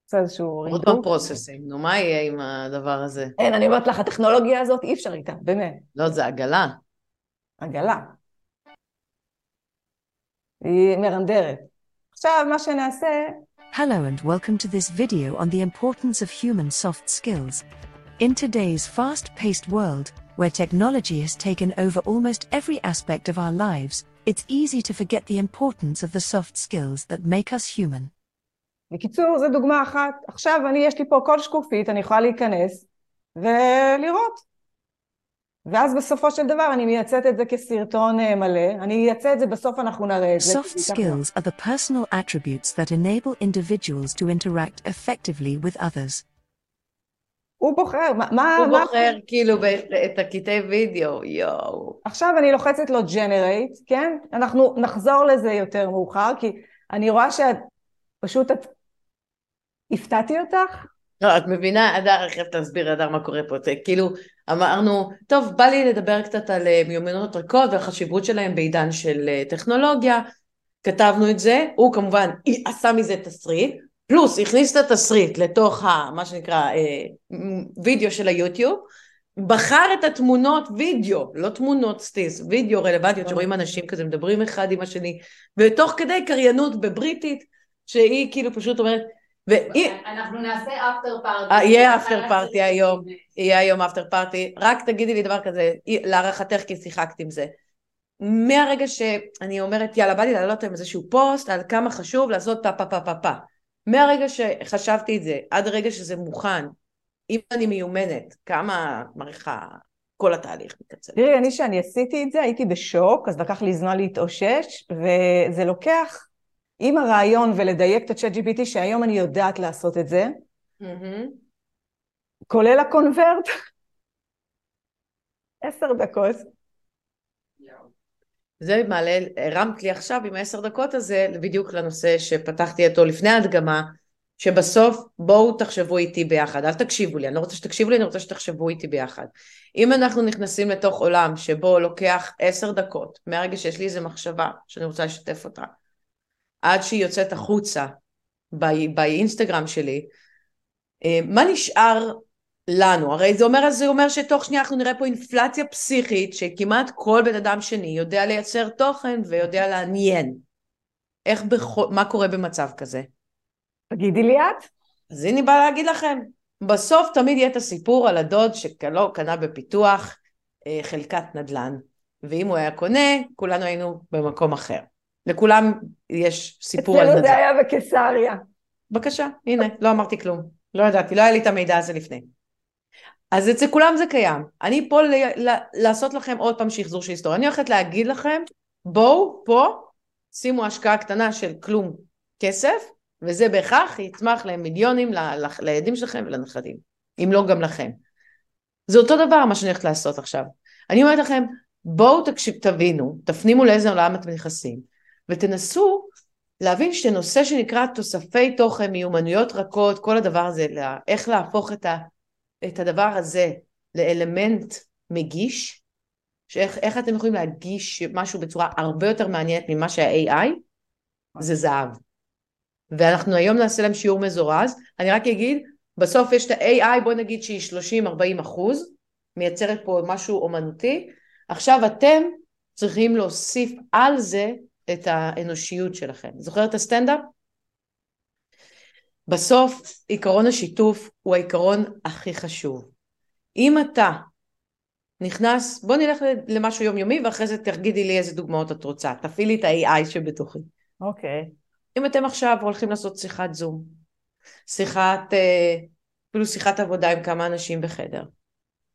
עושה איזשהו רידוק. עוד פעם פרוססינג, נו מה יהיה עם הדבר הזה? אין, אני אומרת לך, הטכנולוגיה הזאת אי אפשר איתה, באמת. לא, זה עגלה. עגלה. היא מרנדרת. עכשיו, מה שנעשה... Hello and welcome to this video on the importance of human soft skills. In today's fast-paced world, where technology has taken over almost every aspect of our lives, it's easy to forget the importance of the soft skills that make us human. בקיצור, זו דוגמה אחת. עכשיו אני, יש לי פה כל שקופית, אני יכולה להיכנס ולראות. ואז בסופו של דבר אני מייצאת את זה כסרטון מלא, אני אייצא את זה, בסוף אנחנו נראה את זה. Soft skills are the personal attributes that enable individuals to interact effectively with others. הוא בוחר, מה... הוא מה... בוחר כאילו את הקטעי וידאו, יואו. עכשיו אני לוחצת לו ג'נרייט, כן? אנחנו נחזור לזה יותר מאוחר, כי אני רואה שאת פשוט את... הפתעתי אותך? לא, את מבינה, אדר, איך תסביר, אדר, מה קורה פה. כאילו, אמרנו, טוב, בא לי לדבר קצת על אה, מיומנות רכות והחשיבות שלהם בעידן של אה, טכנולוגיה. כתבנו את זה, הוא כמובן עשה מזה תסריט, פלוס הכניס את התסריט לתוך ה, מה שנקרא אה, וידאו של היוטיוב, בחר את התמונות וידאו, לא תמונות סטיס, וידאו רלוונטיות שרואים אנשים כזה מדברים אחד עם השני, ותוך כדי קריינות בבריטית, שהיא כאילו פשוט אומרת, והיא... אנחנו נעשה אפטר פארטי. אה, יהיה אפטר פארטי היום, יהיה היום אפטר פארטי, רק תגידי לי דבר כזה, להערכתך כי שיחקת עם זה. מהרגע שאני אומרת יאללה בא לי לעלות עם איזשהו פוסט על כמה חשוב לעשות פה פה פה פה פה מהרגע שחשבתי את זה, עד הרגע שזה מוכן, אם אני מיומנת, כמה מעריכה כל התהליך מקצר. תראי, אני שאני עשיתי את זה, הייתי בשוק, אז לקח לי זמן להתאושש, וזה לוקח עם הרעיון ולדייק את ה-chat GPT, שהיום אני יודעת לעשות את זה, mm-hmm. כולל הקונברט, עשר דקות. זה מעלה, הרמת לי עכשיו עם העשר דקות הזה בדיוק לנושא שפתחתי אותו לפני ההדגמה, שבסוף בואו תחשבו איתי ביחד, אל תקשיבו לי, אני לא רוצה שתקשיבו לי, אני רוצה שתחשבו איתי ביחד. אם אנחנו נכנסים לתוך עולם שבו לוקח עשר דקות, מהרגע שיש לי איזה מחשבה שאני רוצה לשתף אותה, עד שהיא יוצאת החוצה באינסטגרם שלי, אה, מה נשאר לנו? הרי זה אומר, זה אומר שתוך שנייה אנחנו נראה פה אינפלציה פסיכית שכמעט כל בן אדם שני יודע לייצר תוכן ויודע לעניין. איך, בכל, מה קורה במצב כזה? תגידי לי את. אז הנה באה להגיד לכם, בסוף תמיד יהיה את הסיפור על הדוד שלא קנה בפיתוח אה, חלקת נדל"ן, ואם הוא היה קונה, כולנו היינו במקום אחר. לכולם יש סיפור על נדל"ן. אצלנו זה היה בקיסריה. בבקשה, הנה, לא אמרתי כלום. לא ידעתי, לא היה לי את המידע הזה לפני. אז אצל כולם זה קיים. אני פה ל- ל- לעשות לכם עוד פעם שחזור של היסטוריה. אני הולכת להגיד לכם, בואו פה, שימו השקעה קטנה של כלום כסף, וזה בהכרח יצמח להם מיליונים ל- ל- לילדים שלכם ולנכדים, אם לא גם לכם. זה אותו דבר מה שאני הולכת לעשות עכשיו. אני אומרת לכם, בואו תקשיב, תבינו, תפנימו לאיזה עולם אתם נכנסים, ותנסו להבין שנושא שנקרא תוספי תוכן, מיומנויות רכות, כל הדבר הזה, איך להפוך את, ה, את הדבר הזה לאלמנט מגיש, שאיך אתם יכולים להגיש משהו בצורה הרבה יותר מעניינת ממה שה-AI, זה זהב. ואנחנו היום נעשה להם שיעור מזורז, אני רק אגיד, בסוף יש את ה-AI, בוא נגיד שהיא 30-40 אחוז, מייצרת פה משהו אומנותי, עכשיו אתם צריכים להוסיף על זה את האנושיות שלכם. זוכר את הסטנדאפ? בסוף עיקרון השיתוף הוא העיקרון הכי חשוב. אם אתה נכנס, בוא נלך למשהו יומיומי ואחרי זה תגידי לי איזה דוגמאות את רוצה, תפעילי את ה-AI שבתוכי. אוקיי. Okay. אם אתם עכשיו הולכים לעשות שיחת זום, שיחת, אה, אפילו שיחת עבודה עם כמה אנשים בחדר,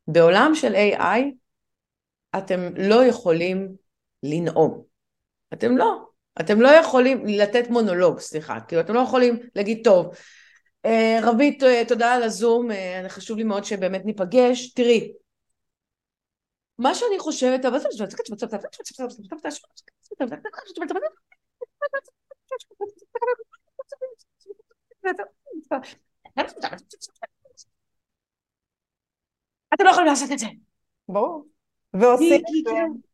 בעולם של AI אתם לא יכולים לנאום. אתם לא. אתם לא יכולים לתת מונולוג, סליחה. כאילו, אתם לא יכולים להגיד, טוב, אה, רבית, אה, תודה על הזום, אה, חשוב לי מאוד שבאמת ניפגש. תראי, מה שאני חושבת. אתם לא יכולים לעשות את זה. ברור. ועושים את זה.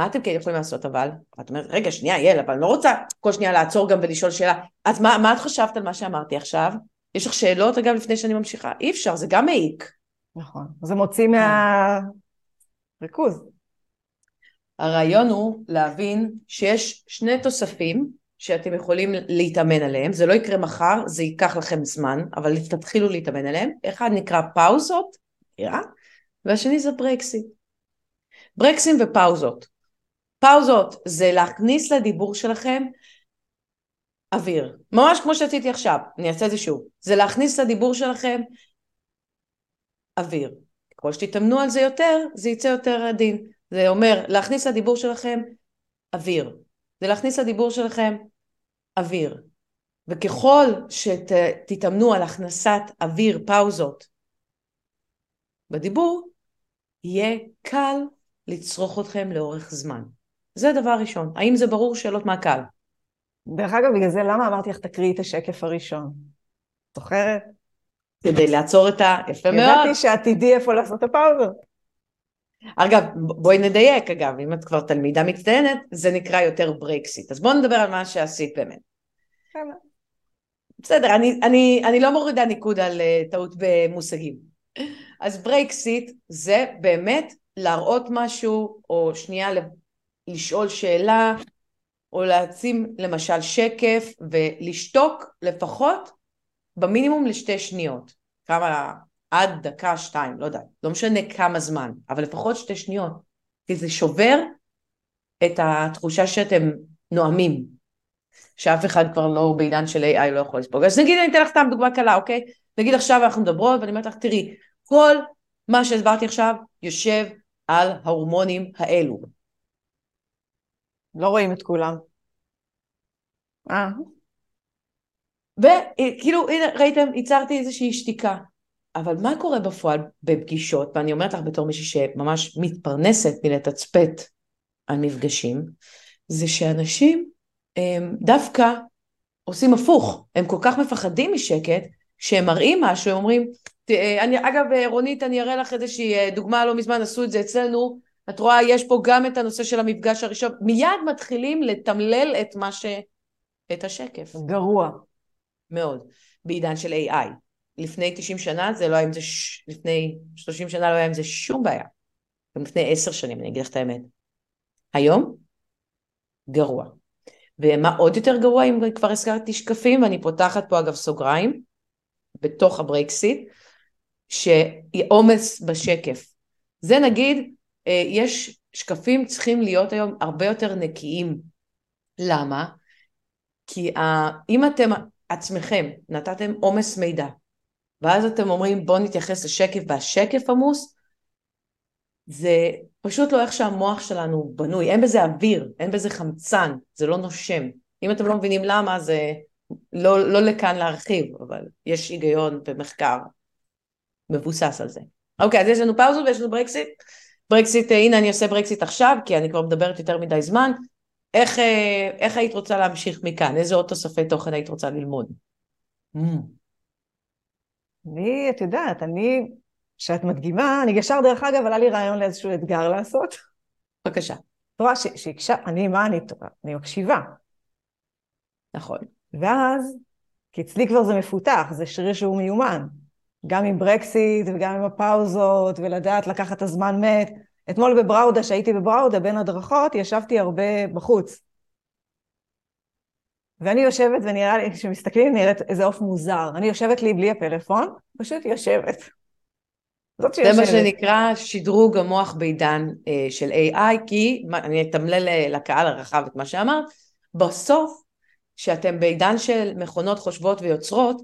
מה אתם כן יכולים לעשות אבל? את אומרת, רגע, שנייה, יעל, אבל אני לא רוצה כל שנייה לעצור גם ולשאול שאלה. אז מה, מה את חשבת על מה שאמרתי עכשיו? יש לך שאלות, אגב, לפני שאני ממשיכה? אי אפשר, זה גם מעיק. נכון. זה מוציא מהריכוז. הרעיון הוא להבין שיש שני תוספים שאתם יכולים להתאמן עליהם, זה לא יקרה מחר, זה ייקח לכם זמן, אבל תתחילו להתאמן עליהם. אחד נקרא פאוזות, והשני זה ברקסים. ברקסים ופאוזות. פאוזות זה להכניס לדיבור שלכם אוויר, ממש כמו שעשיתי עכשיו, אני אעשה את זה שוב, זה להכניס לדיבור שלכם אוויר. ככל שתתאמנו על זה יותר, זה יצא יותר עדין. זה אומר להכניס לדיבור שלכם אוויר. זה להכניס לדיבור שלכם אוויר. וככל שתתאמנו על הכנסת אוויר, פאוזות, בדיבור, יהיה קל לצרוך אתכם לאורך זמן. זה דבר ראשון. האם זה ברור? שאלות מהקהל. דרך אגב, בגלל זה למה אמרתי לך תקריאי את השקף הראשון? זוכרת? כדי לעצור את ה... יפה מאוד. ידעתי שאת תדעי איפה לעשות את הפאוזות. אגב, בואי נדייק, אגב, אם את כבר תלמידה מצטיינת, זה נקרא יותר ברקסיט. אז בואו נדבר על מה שעשית באמת. בסדר, אני, אני, אני לא מורידה ניקוד על uh, טעות במושגים. אז ברקסיט זה באמת להראות משהו, או שנייה לשאול שאלה, או להעצים למשל שקף ולשתוק לפחות במינימום לשתי שניות. כמה, עד דקה, שתיים, לא יודעת, לא משנה כמה זמן, אבל לפחות שתי שניות. כי זה שובר את התחושה שאתם נואמים, שאף אחד כבר לא בעידן של AI לא יכול לספוג. אז נגיד, אני אתן לך סתם דוגמה קלה, אוקיי? נגיד עכשיו אנחנו מדברות ואני אומרת לך, תראי, כל מה שהסברתי עכשיו יושב על ההורמונים האלו. לא רואים את כולם. אה. וכאילו, הנה, ראיתם, ייצרתי איזושהי שתיקה. אבל מה קורה בפועל בפגישות, ואני אומרת לך בתור מישהי שממש מתפרנסת מלתצפת על מפגשים, זה שאנשים הם דווקא עושים הפוך, הם כל כך מפחדים משקט, כשהם מראים משהו, הם אומרים, אני, אגב רונית אני אראה לך איזושהי דוגמה, לא מזמן עשו את זה אצלנו, את רואה, יש פה גם את הנושא של המפגש הראשון, מיד מתחילים לתמלל את מה ש... את השקף. גרוע. מאוד. בעידן של AI. לפני 90 שנה זה לא היה עם זה, ש... לפני 30 שנה לא היה עם זה שום בעיה. גם לפני 10 שנים, אני אגיד לך את האמת. היום, גרוע. ומה עוד יותר גרוע, אם כבר הזכרתי שקפים, ואני פותחת פה אגב סוגריים, בתוך הברקסיט, שעומס בשקף. זה נגיד, יש שקפים צריכים להיות היום הרבה יותר נקיים. למה? כי אם אתם עצמכם נתתם עומס מידע, ואז אתם אומרים בואו נתייחס לשקף והשקף עמוס, זה פשוט לא איך שהמוח שלנו בנוי, אין בזה אוויר, אין בזה חמצן, זה לא נושם. אם אתם לא מבינים למה, זה לא, לא לכאן להרחיב, אבל יש היגיון ומחקר מבוסס על זה. אוקיי, אז יש לנו פאוזות ויש לנו ברקסיט. ברקסיט, הנה אני עושה ברקסיט עכשיו, כי אני כבר מדברת יותר מדי זמן. איך, אה, איך היית רוצה להמשיך מכאן? איזה עוד תוספי תוכן היית רוצה ללמוד? Mm. אני, את יודעת, אני, כשאת מדגימה, אני ישר דרך אגב עלה לי רעיון לאיזשהו אתגר לעשות. בבקשה. את רואה שהקשב, אני, מה אני טובה? אני מקשיבה. נכון. ואז, כי אצלי כבר זה מפותח, זה שריר שהוא מיומן. גם עם ברקסיט וגם עם הפאוזות, ולדעת לקחת את הזמן מת. אתמול בבראודה, שהייתי בבראודה בין הדרכות, ישבתי הרבה בחוץ. ואני יושבת ונראה לי, כשמסתכלים נראית איזה עוף מוזר. אני יושבת לי בלי הפלאפון, פשוט יושבת. זאת שיושבת. זה מה שנקרא שדרוג המוח בעידן אה, של AI, כי, אני אתמלל לקהל הרחב את מה שאמרת, בסוף, כשאתם בעידן של מכונות חושבות ויוצרות,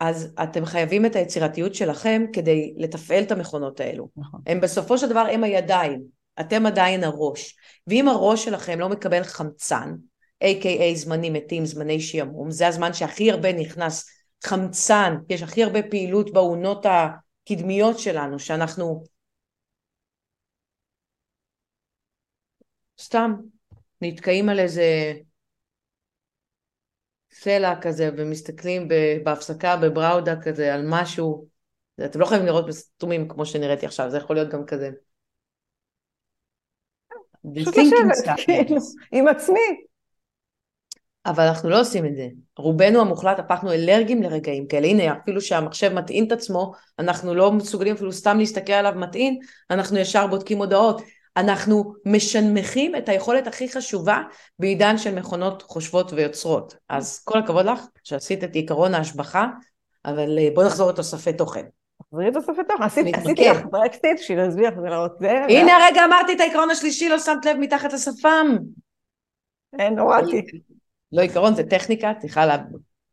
אז אתם חייבים את היצירתיות שלכם כדי לתפעל את המכונות האלו. נכון. הם בסופו של דבר הם הידיים, אתם עדיין הראש. ואם הראש שלכם לא מקבל חמצן, A.K.A זמנים מתים, זמני שעמום, זה הזמן שהכי הרבה נכנס חמצן, יש הכי הרבה פעילות באונות הקדמיות שלנו, שאנחנו סתם נתקעים על איזה סלע כזה ומסתכלים בהפסקה בבראודה כזה על משהו, אתם לא חייבים לראות בסתומים כמו שנראיתי עכשיו, זה יכול להיות גם כזה. כאילו, עם עצמי. אבל אנחנו לא עושים את זה. רובנו המוחלט הפכנו אלרגיים לרגעים כאלה. הנה, אפילו שהמחשב מטעין את עצמו, אנחנו לא מסוגלים אפילו סתם להסתכל עליו מטעין, אנחנו ישר בודקים הודעות. אנחנו משנמכים את היכולת הכי חשובה בעידן של מכונות חושבות ויוצרות. אז כל הכבוד לך שעשית את עיקרון ההשבחה, אבל אה, בואי נחזור לתוספי תוכן. תחזרי לתוספי תוכן, עשיתי לך ברקסטיט בשביל להסביר איך זה לא רוצה. הנה הרגע אמרתי את העיקרון השלישי, לא שמת לב מתחת לשפם. אין, הורדתי. לא עיקרון, זה טכניקה, סליחה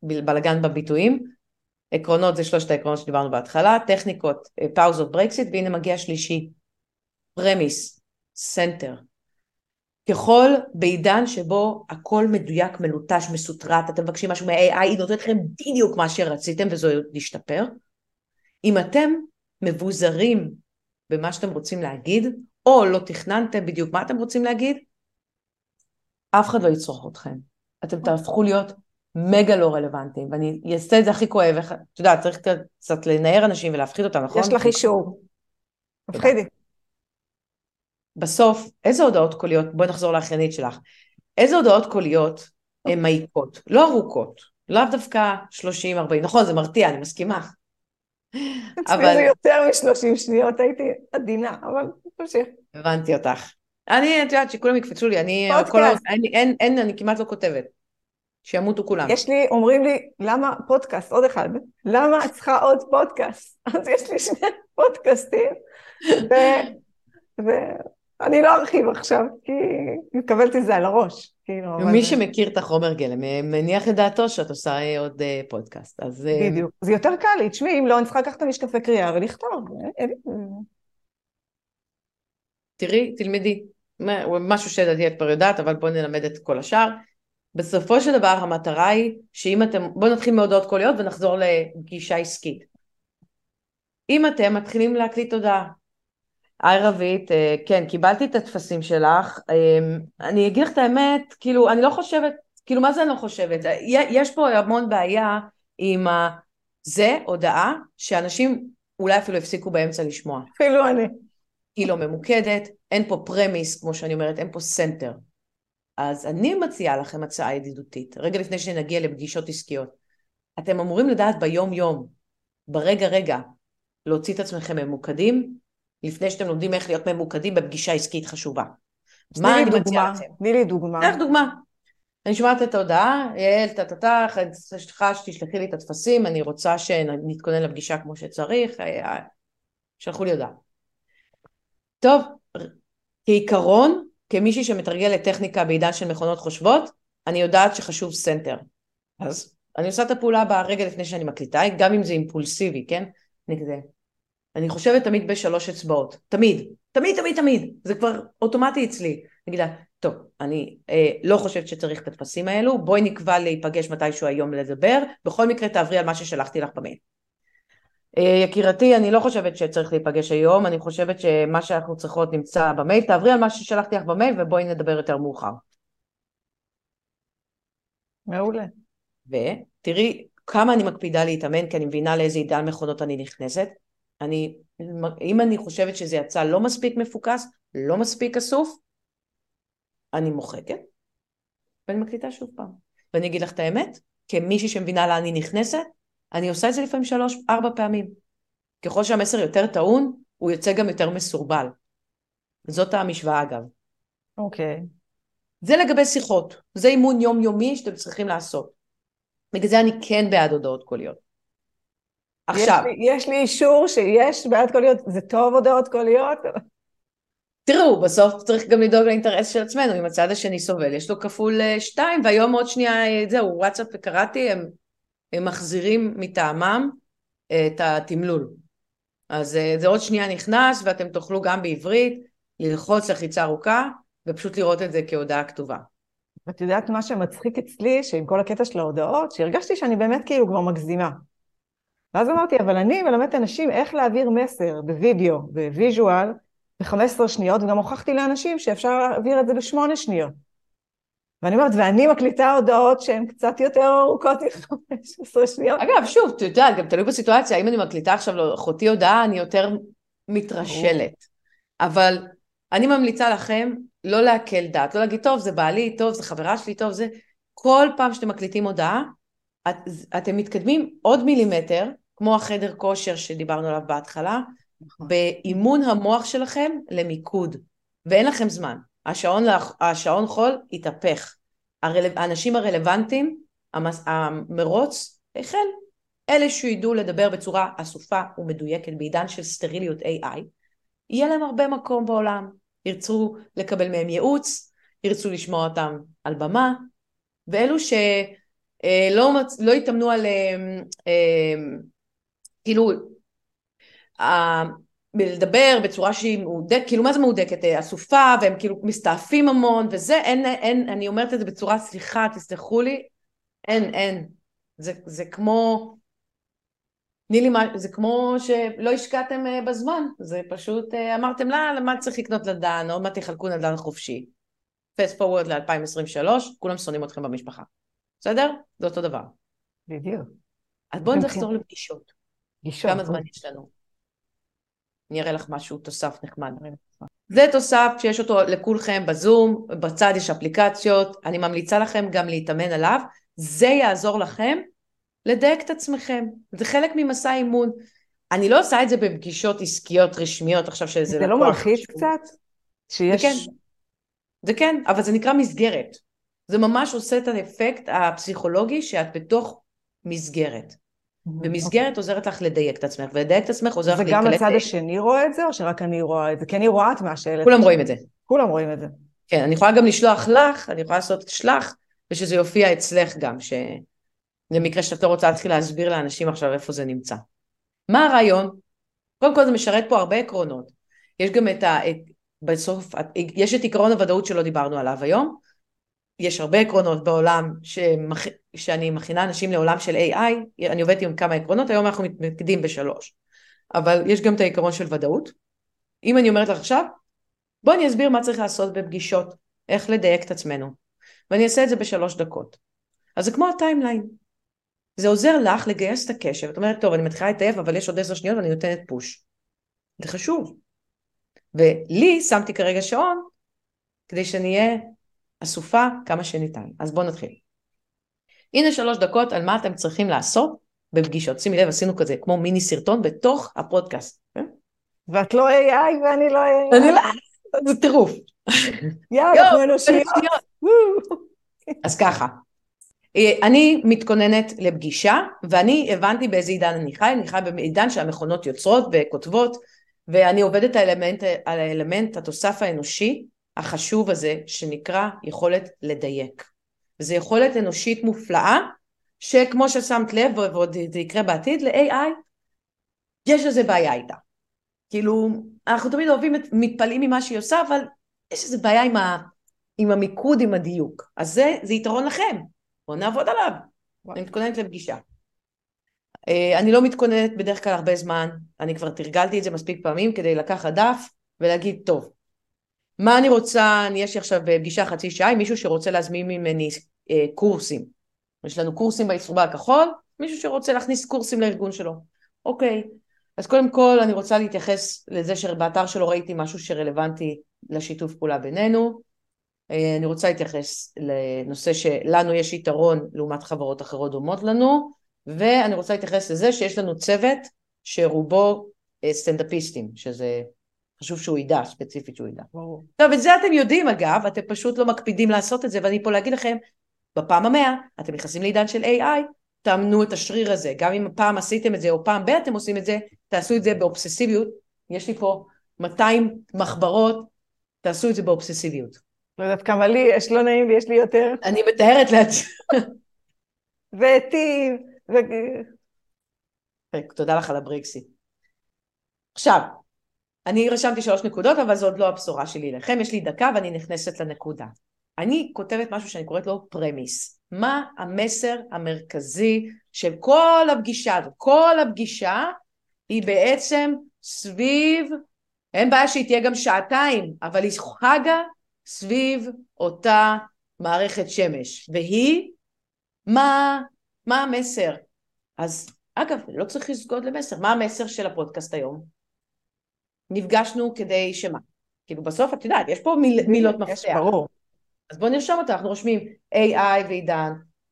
בלאגן בביטויים. עקרונות זה שלושת העקרונות שדיברנו בהתחלה, טכניקות, אה, פאוזות, ברקסיט, והנה מגיע שלישי. premise, center. ככל בעידן שבו הכל מדויק, מלוטש, מתוסרט, אתם מבקשים משהו מה-AI, היא נותנת לכם בדיוק מה שרציתם וזה עוד ישתפר. אם אתם מבוזרים במה שאתם רוצים להגיד, או לא תכננתם בדיוק מה אתם רוצים להגיד, אף אחד לא יצרוך אתכם. אתם תהפכו להיות מגה לא רלוונטיים, ואני אעשה את זה הכי כואב, את יודעת, צריך קצת לנער אנשים ולהפחיד אותם, נכון? יש לך אישור. מפחידי. בסוף, איזה הודעות קוליות, בואי נחזור לאחיינית שלך, איזה הודעות קוליות הן מעיקות, לא ארוכות, לאו דווקא 30-40, נכון, זה מרתיע, אני מסכימה. אבל... זה יותר מ-30 שניות, הייתי עדינה, אבל תמשיך. הבנתי אותך. אני, את יודעת שכולם יקפצו לי, אני, כל ה... אין, אין, אין, אני כמעט לא כותבת. שימותו כולם. יש לי, אומרים לי, למה פודקאסט, עוד אחד, למה את צריכה עוד פודקאסט? אז יש לי שני פודקאסטים, ו... ואני לא ארחיב עכשיו, כי מקבלת את זה על הראש. כאילו, מי אבל... שמכיר את החומר גלם, מניח את דעתו שאת עושה עוד אה, פודקאסט, אז... אה, בדיוק. זה יותר קל לי, תשמעי, אם לא, אני צריכה לקחת את המשקפי קריאה ולכתוב. תראי, תלמדי. משהו שלדעתי את כבר יודעת, אבל בואי נלמד את כל השאר. בסופו של דבר המטרה היא שאם אתם, בואו נתחיל מהודעות קוליות ונחזור לפגישה עסקית. אם אתם מתחילים להקליט הודעה, היי רבית, אה, כן, קיבלתי את הטפסים שלך, אה, אני אגיד לך את האמת, כאילו, אני לא חושבת, כאילו, מה זה אני לא חושבת? יש פה המון בעיה עם ה... זה הודעה שאנשים אולי אפילו הפסיקו באמצע לשמוע. אפילו אני. היא לא ממוקדת, אין פה premise, כמו שאני אומרת, אין פה center. אז אני מציעה לכם הצעה ידידותית, רגע לפני שנגיע לפגישות עסקיות. אתם אמורים לדעת ביום יום, ברגע רגע, להוציא את עצמכם ממוקדים, לפני שאתם לומדים איך להיות ממוקדים בפגישה עסקית חשובה. מה אני מציעה לכם? תני לי דוגמה. קח דוגמה. אני שומעת את ההודעה, יעל, טה-טה-טה, סליחה שתשלחי לי את הטפסים, אני רוצה שנתכונן לפגישה כמו שצריך, אה, אה, שלחו לי הודעה. טוב, כעיקרון, כמישהי שמתרגלת טכניקה בעידן של מכונות חושבות, אני יודעת שחשוב center. אז אני עושה את הפעולה ברגע לפני שאני מקליטה, גם אם זה אימפולסיבי, כן? אני כזה, אני חושבת תמיד בשלוש אצבעות, תמיד, תמיד תמיד תמיד, זה כבר אוטומטי אצלי. אני אגיד לה, טוב, אני אה, לא חושבת שצריך את הטפסים האלו, בואי נקבע להיפגש מתישהו היום לדבר, בכל מקרה תעברי על מה ששלחתי לך במייל. אה, יקירתי, אני לא חושבת שצריך להיפגש היום, אני חושבת שמה שאנחנו צריכות נמצא במייל, תעברי על מה ששלחתי לך במייל ובואי נדבר יותר מאוחר. מעולה. ותראי כמה אני מקפידה להתאמן, כי אני מבינה לאיזה עידן מכונות אני נכנסת. אני, אם אני חושבת שזה יצא לא מספיק מפוקס, לא מספיק אסוף, אני מוחקת, ואני מקליטה שוב פעם. ואני אגיד לך את האמת, כמישהי שמבינה לאן היא נכנסת, אני עושה את זה לפעמים שלוש, ארבע פעמים. ככל שהמסר יותר טעון, הוא יוצא גם יותר מסורבל. זאת המשוואה אגב. אוקיי. Okay. זה לגבי שיחות. זה אימון יומיומי שאתם צריכים לעשות. בגלל זה אני כן בעד הודעות קוליות. עכשיו. יש לי, יש לי אישור שיש בעד קוליות, זה טוב הודעות קוליות? תראו, בסוף צריך גם לדאוג לאינטרס של עצמנו, אם הצד השני סובל, יש לו כפול אה, שתיים, והיום עוד שנייה, אה, זהו, וואטסאפ וקראתי, הם, הם מחזירים מטעמם אה, את התמלול. אז זה עוד שנייה נכנס, ואתם תוכלו גם בעברית ללחוץ לחיצה ארוכה, ופשוט לראות את זה כהודעה כתובה. ואת יודעת מה שמצחיק אצלי, שעם כל הקטע של ההודעות, שהרגשתי שאני באמת כאילו כבר מגזימה. ואז אמרתי, אבל אני מלמדת אנשים איך להעביר מסר בווידאו, ב visual, ב-15 שניות, וגם הוכחתי לאנשים שאפשר להעביר את זה בשמונה שניות. ואני אומרת, ואני מקליטה הודעות שהן קצת יותר ארוכות מ-15 שניות. אגב, שוב, את יודעת, גם תלוי בסיטואציה, אם אני מקליטה עכשיו לאחותי הודעה, אני יותר מתרשלת. אבל אני ממליצה לכם לא להקל דעת, לא להגיד, טוב, זה בעלי, טוב, זה חברה שלי, טוב, זה... כל פעם שאתם מקליטים הודעה, את, אתם מתקדמים עוד מילימטר, כמו החדר כושר שדיברנו עליו בהתחלה, נכון. באימון המוח שלכם למיקוד, ואין לכם זמן. השעון, השעון חול התהפך. הרל... האנשים הרלוונטיים, המס... המרוץ החל. אלה שידעו לדבר בצורה אסופה ומדויקת בעידן של סטריליות AI, יהיה להם הרבה מקום בעולם. ירצו לקבל מהם ייעוץ, ירצו לשמוע אותם על במה, ואלו שלא אה, לא יתאמנו על אה, אה, כאילו לדבר בצורה שהיא מהודקת, כאילו מה זה מהודקת? אסופה, והם כאילו מסתעפים המון, וזה, אין, אין, אני אומרת את זה בצורה, סליחה, תסלחו לי, אין, אין. זה, זה כמו, תני לי מה, זה כמו שלא השקעתם אה, בזמן, זה פשוט אה, אמרתם לה, למה צריך לקנות נדל"ן, עוד מעט יחלקו נדל"ן חופשי. פסט פורוורד ל-2023, כולם שונאים אתכם במשפחה. בסדר? זה אותו דבר. בדיוק. אז בואו נחזור לפגישות. פגישות. כמה זמן יש לנו? אני אראה לך משהו, תוסף נחמד. זה תוסף שיש אותו לכולכם בזום, בצד יש אפליקציות, אני ממליצה לכם גם להתאמן עליו, זה יעזור לכם לדייק את עצמכם, זה חלק ממסע אימון. אני לא עושה את זה בפגישות עסקיות רשמיות עכשיו שזה לקוח. זה לא מלחיץ קצת? שיש... זה כן, זה כן, אבל זה נקרא מסגרת. זה ממש עושה את האפקט הפסיכולוגי שאת בתוך מסגרת. ומסגרת okay. עוזרת לך לדייק את עצמך, ולדייק את עצמך עוזר לך להיקלט... וגם הצד השני רואה את זה, או שרק אני רואה את זה? כי אני רואה את מה שהעלית. כולם רואים את זה. כולם רואים את זה. כן, אני יכולה גם לשלוח לך, אני יכולה לעשות שלח, ושזה יופיע אצלך גם, ש... למקרה שאת לא רוצה להתחיל להסביר לאנשים עכשיו איפה זה נמצא. מה הרעיון? קודם כל זה משרת פה הרבה עקרונות. יש גם את ה... בסוף, יש את עקרון הוודאות שלא דיברנו עליו היום, יש הרבה עקרונות בעולם שמכ... שאני מכינה אנשים לעולם של AI, אני עובדת עם כמה עקרונות, היום אנחנו מתמקדים בשלוש. אבל יש גם את העיקרון של ודאות. אם אני אומרת לך עכשיו, בואי אני אסביר מה צריך לעשות בפגישות, איך לדייק את עצמנו. ואני אעשה את זה בשלוש דקות. אז זה כמו הטיימליין. זה עוזר לך לגייס את הקשב. את אומרת, טוב, אני מתחילה להתעייף, אבל יש עוד עשר שניות ואני נותנת פוש. זה חשוב. ולי שמתי כרגע שעון, כדי שאני אהיה אסופה כמה שניתן. אז בואו נתחיל. הנה שלוש דקות על מה אתם צריכים לעשות בפגישות. שימי לב, עשינו כזה, כמו מיני סרטון בתוך הפודקאסט. כן? ואת לא AI ואני לא AI. אני לא... זה טירוף. יאללה, אנחנו אנושיות. אז ככה, אה, אני מתכוננת לפגישה, ואני הבנתי באיזה עידן אני חי, אני חי בעידן שהמכונות יוצרות וכותבות, ואני עובדת על האלמנט, על האלמנט, התוסף האנושי החשוב הזה, שנקרא יכולת לדייק. וזו יכולת אנושית מופלאה, שכמו ששמת לב, ועוד זה יקרה בעתיד, ל-AI יש איזה בעיה איתה. כאילו, אנחנו תמיד אוהבים, מתפלאים ממה שהיא עושה, אבל יש איזה בעיה עם, ה, עם המיקוד, עם הדיוק. אז זה, זה יתרון לכם, בואו נעבוד עליו. אני מתכוננת לפגישה. אה, אני לא מתכוננת בדרך כלל הרבה זמן, אני כבר תרגלתי את זה מספיק פעמים כדי לקחת דף ולהגיד, טוב, מה אני רוצה, יש לי עכשיו פגישה חצי שעה עם מישהו שרוצה להזמין ממני אה, קורסים. יש לנו קורסים באצטרובה הכחול, מישהו שרוצה להכניס קורסים לארגון שלו. אוקיי, אז קודם כל אני רוצה להתייחס לזה שבאתר שלו ראיתי משהו שרלוונטי לשיתוף פעולה בינינו. אה, אני רוצה להתייחס לנושא שלנו יש יתרון לעומת חברות אחרות דומות לנו, ואני רוצה להתייחס לזה שיש לנו צוות שרובו אה, סטנדאפיסטים, שזה חשוב שהוא ידע, ספציפית שהוא ידע. ברור. טוב, את זה אתם יודעים אגב, אתם פשוט לא מקפידים לעשות את זה, ואני פה להגיד לכם, בפעם המאה, אתם נכנסים לעידן של AI, תאמנו את השריר הזה. גם אם פעם עשיתם את זה, או פעם ב- אתם עושים את זה, תעשו את זה באובססיביות. יש לי פה 200 מחברות, תעשו את זה באובססיביות. לא יודעת כמה לי יש, לא נעים לי, יש לי יותר. אני מתארת לעצמי. והיטיב, ו... תודה לך על הברקסי. עכשיו, אני רשמתי שלוש נקודות, אבל זו עוד לא הבשורה שלי לכם, יש לי דקה ואני נכנסת לנקודה. אני כותבת משהו שאני קוראת לו פרמיס. מה המסר המרכזי של כל הפגישה הזאת? כל הפגישה היא בעצם סביב, אין בעיה שהיא תהיה גם שעתיים, אבל היא חגה סביב אותה מערכת שמש, והיא, מה, מה המסר? אז אגב, לא צריך לסגוד למסר, מה המסר של הפודקאסט היום? נפגשנו כדי שמה? כאילו בסוף את יודעת, יש פה מיל, מילות מפתח. יש, ברור. אז בואו נרשום אותה, אנחנו רושמים AI ועידן,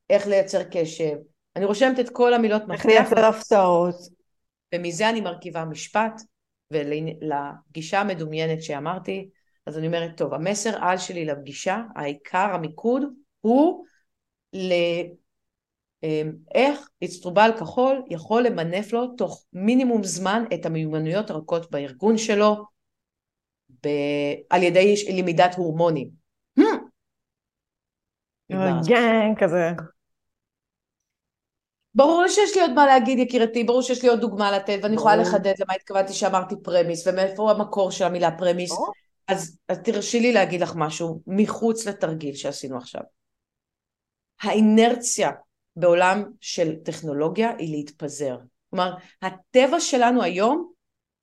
איך לייצר קשב, אני רושמת את כל המילות מפתח. איך לייצר הפתעות. ומזה אני מרכיבה משפט, ולפגישה המדומיינת שאמרתי, אז אני אומרת, טוב, המסר על שלי לפגישה, העיקר, המיקוד, הוא ל... אמ, איך אצטרובל כחול יכול למנף לו תוך מינימום זמן את המיומנויות הרכות בארגון שלו ב... על ידי למידת הורמונים. גן כזה. ברור שיש לי עוד מה להגיד יקירתי, ברור שיש לי עוד דוגמה לתת ואני יכולה לחדד למה התכוונתי שאמרתי premise ומאיפה המקור של המילה premise אז, אז תרשי לי להגיד לך משהו מחוץ לתרגיל שעשינו עכשיו. האינרציה בעולם של טכנולוגיה היא להתפזר. כלומר, הטבע שלנו היום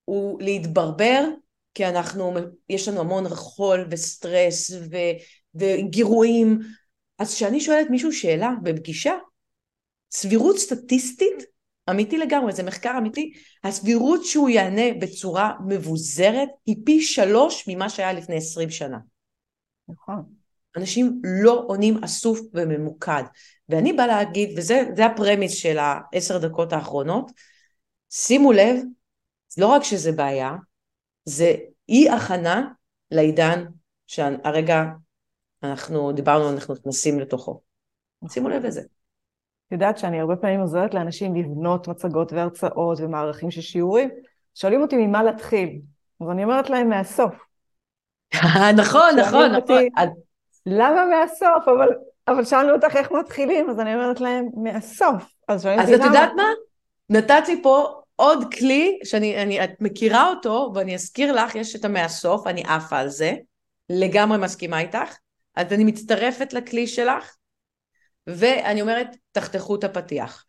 הוא להתברבר כי אנחנו, יש לנו המון חול וסטרס ו, וגירויים. אז כשאני שואלת מישהו שאלה בפגישה, סבירות סטטיסטית, אמיתי לגמרי, זה מחקר אמיתי, הסבירות שהוא יענה בצורה מבוזרת היא פי שלוש ממה שהיה לפני עשרים שנה. נכון. אנשים לא עונים אסוף וממוקד. ואני באה להגיד, וזה הפרמיס של העשר דקות האחרונות, שימו לב, לא רק שזה בעיה, זה אי הכנה לעידן שהרגע אנחנו דיברנו, אנחנו נכנסים לתוכו. שימו לב לזה. את יודעת שאני הרבה פעמים עוזרת לאנשים לבנות מצגות והרצאות ומערכים של שיעורים, שואלים אותי ממה להתחיל, אז אני אומרת להם מהסוף. נכון, נכון, נכון. למה מהסוף? אבל, אבל שאלנו אותך איך מתחילים, אז אני אומרת להם, מהסוף. אז, אז את יודעת מה? נתת לי פה עוד כלי, שאת מכירה אותו, ואני אזכיר לך, יש את המהסוף, אני עפה על זה, לגמרי מסכימה איתך, אז אני מצטרפת לכלי שלך, ואני אומרת, תחתכו את הפתיח.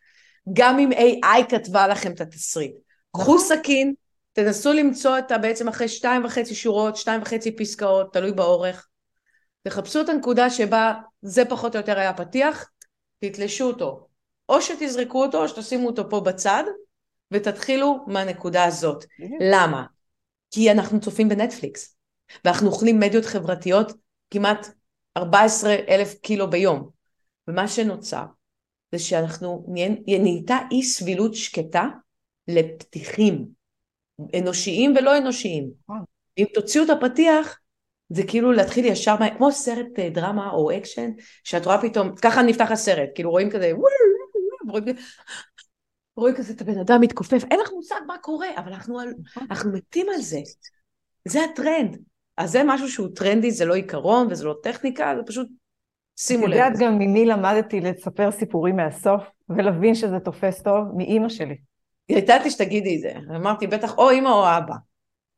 גם אם AI כתבה לכם את התסריט. קחו. סכין, תנסו למצוא את ה... בעצם אחרי שתיים וחצי שורות, שתיים וחצי פסקאות, תלוי באורך, תחפשו את הנקודה שבה זה פחות או יותר היה פתיח, תתלשו אותו. או שתזרקו אותו או שתשימו אותו פה בצד ותתחילו מהנקודה הזאת. למה? כי אנחנו צופים בנטפליקס, ואנחנו אוכלים מדיות חברתיות כמעט 14 אלף קילו ביום. ומה שנוצר זה שאנחנו נהייתה אי סבילות שקטה לפתיחים, אנושיים ולא אנושיים. נכון. אם תוציאו את הפתיח, זה כאילו להתחיל ישר, מה- כמו סרט אה, דרמה או אקשן, שאת רואה פתאום, ככה נפתח הסרט, כאילו רואים כזה, רואים, רואים כזה את הבן אדם מתכופף, אין לך מושג מה קורה, אבל אנחנו, על, אנחנו מתים על זה. זה הטרנד. אז זה משהו שהוא טרנדי, זה לא עיקרון וזה לא טכניקה, זה פשוט, שימו את לב. יודעת גם ממי למדתי לספר סיפורים מהסוף, ולהבין שזה תופס טוב? מאימא שלי. ידעתי שתגידי את זה, אמרתי בטח או אמא או אבא.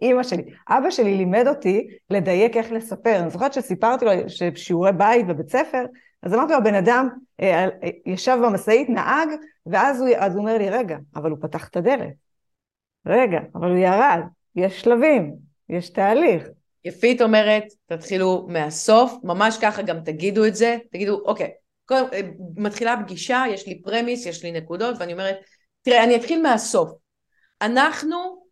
אימא שלי. אבא שלי לימד אותי לדייק איך לספר. אני זוכרת שסיפרתי לו ששיעורי בית בבית ספר, אז אמרתי לו, הבן אדם אה, אה, ישב במשאית, נהג, ואז הוא, הוא אומר לי, רגע, אבל הוא פתח את הדלת. רגע, אבל הוא ירד. יש שלבים, יש תהליך. יפית אומרת, תתחילו מהסוף, ממש ככה גם תגידו את זה, תגידו, אוקיי, קודם, אה, מתחילה פגישה, יש לי פרמיס, יש לי נקודות, ואני אומרת, תראה, אני אתחיל מהסוף. אנחנו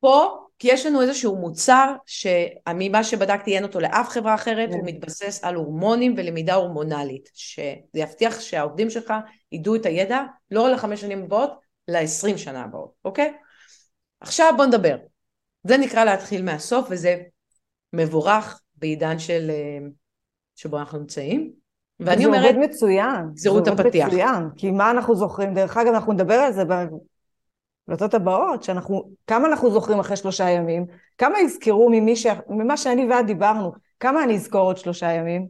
פה, כי יש לנו איזשהו מוצר, שממה שבדקתי אין אותו לאף חברה אחרת, כן. הוא מתבסס על הורמונים ולמידה הורמונלית, שזה יבטיח שהעובדים שלך ידעו את הידע, לא לחמש שנים הבאות, לעשרים שנה הבאות, אוקיי? עכשיו בוא נדבר. זה נקרא להתחיל מהסוף, וזה מבורך בעידן של, אה, שבו אנחנו נמצאים. ואני זה אומרת, עובד מצוין. זהות זה עובד. מצוין, כי מה אנחנו זוכרים? דרך אגב, אנחנו נדבר על זה בהקלטות הבאות, שאנחנו, כמה אנחנו זוכרים אחרי שלושה ימים? כמה יזכרו ממי ש... ממה שאני ואת דיברנו? כמה אני אזכור עוד שלושה ימים?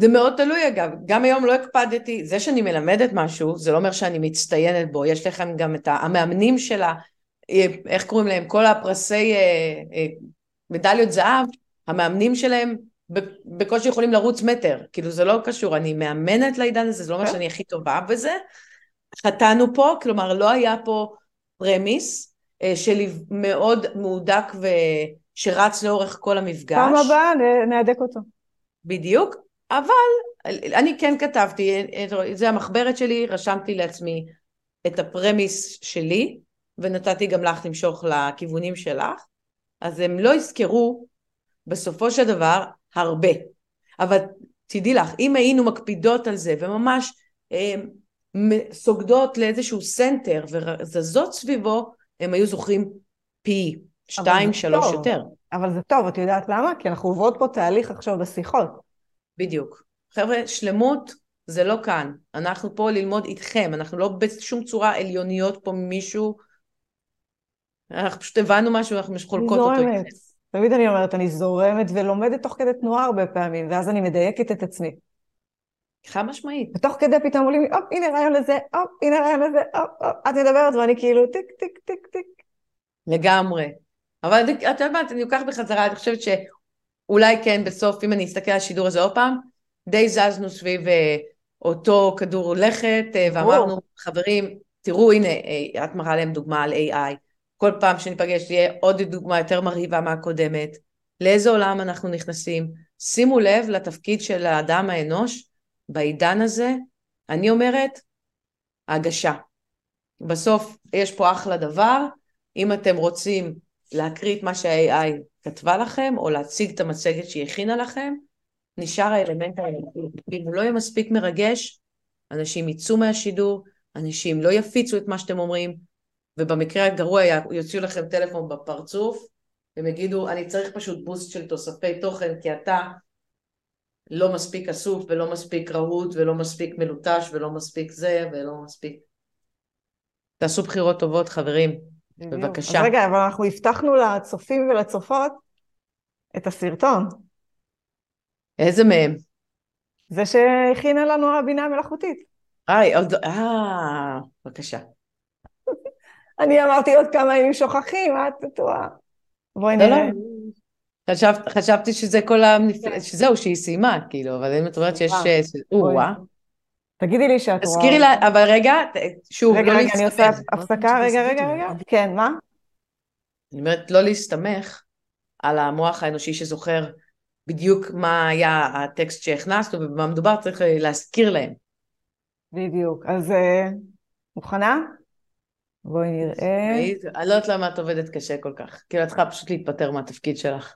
זה מאוד תלוי אגב, גם היום לא הקפדתי, זה שאני מלמדת משהו, זה לא אומר שאני מצטיינת בו, יש לכם גם את המאמנים של ה... אה, איך קוראים להם? כל הפרסי אה, אה, מדליות זהב, המאמנים שלהם בקושי יכולים לרוץ מטר, כאילו זה לא קשור, אני מאמנת לעידן הזה, זה לא אומר כן. שאני הכי טובה בזה. חטאנו פה, כלומר לא היה פה פרמיס אה, שלי מאוד מהודק ושרץ לאורך כל המפגש. פעם הבאה נהדק אותו. בדיוק, אבל אני כן כתבתי, זה המחברת שלי, רשמתי לעצמי את ה premise שלי, ונתתי גם לך למשוך לכיוונים שלך, אז הם לא יזכרו בסופו של דבר הרבה. אבל תדעי לך, אם היינו מקפידות על זה וממש אה, סוגדות לאיזשהו center וזזות סביבו, הם היו זוכרים פי שתיים, שלוש טוב. יותר. אבל זה טוב, את יודעת למה? כי אנחנו עוברות פה תהליך עכשיו בשיחות. בדיוק. חבר'ה, שלמות זה לא כאן. אנחנו פה ללמוד איתכם, אנחנו לא בשום צורה עליוניות פה ממישהו. אנחנו פשוט הבנו משהו, אנחנו חולקות אותו זורמת. תמיד אני אומרת, אני זורמת ולומדת תוך כדי תנועה הרבה פעמים, ואז אני מדייקת את עצמי. חד משמעית. ותוך כדי פתאום עולים לי, הופ, הנה רעיון לזה, הופ, הנה רעיון לזה, הופ, הופ, את מדברת ואני כאילו טיק, טיק, טיק, טיק. לגמרי. אבל את יודעת מה, אני לוקחת בחזרה, אני חושבת שאולי כן בסוף, אם אני אסתכל על השידור הזה עוד פעם, די זזנו סביב אה, אותו כדור לכת, אה. ואמרנו, חברים, תראו, הנה, אה, את מראה להם דוגמה על AI. כל פעם שניפגש תהיה עוד דוגמה יותר מרהיבה מהקודמת. לאיזה עולם אנחנו נכנסים? שימו לב לתפקיד של האדם האנוש בעידן הזה. אני אומרת, ההגשה. בסוף יש פה אחלה דבר, אם אתם רוצים להקריא את מה שה-AI כתבה לכם, או להציג את המצגת שהיא הכינה לכם, נשאר האלמנט האלמנטי. אם הוא לא יהיה מספיק מרגש, אנשים יצאו מהשידור, אנשים לא יפיצו את מה שאתם אומרים, ובמקרה הגרוע יוציאו לכם טלפון בפרצוף, הם יגידו, אני צריך פשוט בוסט של תוספי תוכן, כי אתה לא מספיק אסוף, ולא מספיק רהוט, ולא מספיק מלוטש, ולא מספיק זה, ולא מספיק... תעשו בחירות טובות, חברים. בבקשה. אז רגע, אבל אנחנו הבטחנו לצופים ולצופות את הסרטון. איזה מהם? זה שהכינה לנו הבינה המלאכותית. היי, עוד... אה, בבקשה. אני אמרתי עוד כמה ימים שוכחים, את טועה? בואי לא, לא. נראה. חשב, חשבתי שזה כל הנפל... שזהו, שהיא סיימה, כאילו, אבל אם את אומרת שיש... וואו. אה. או-אה. תגידי לי שאת רואה. תזכירי לה, אבל רגע, שוב, רגע, לא רגע, אני עושה להסתמך. הפסקה, רגע, רגע, רגע. כן, מה? אני אומרת, לא להסתמך על המוח האנושי שזוכר בדיוק מה היה הטקסט שהכנסנו ובמה מדובר, צריך להזכיר להם. בדיוק. אז אה, מוכנה? בואי נראה. אני לא יודעת למה את עובדת קשה כל כך. כאילו, את צריכה פשוט להתפטר מהתפקיד שלך.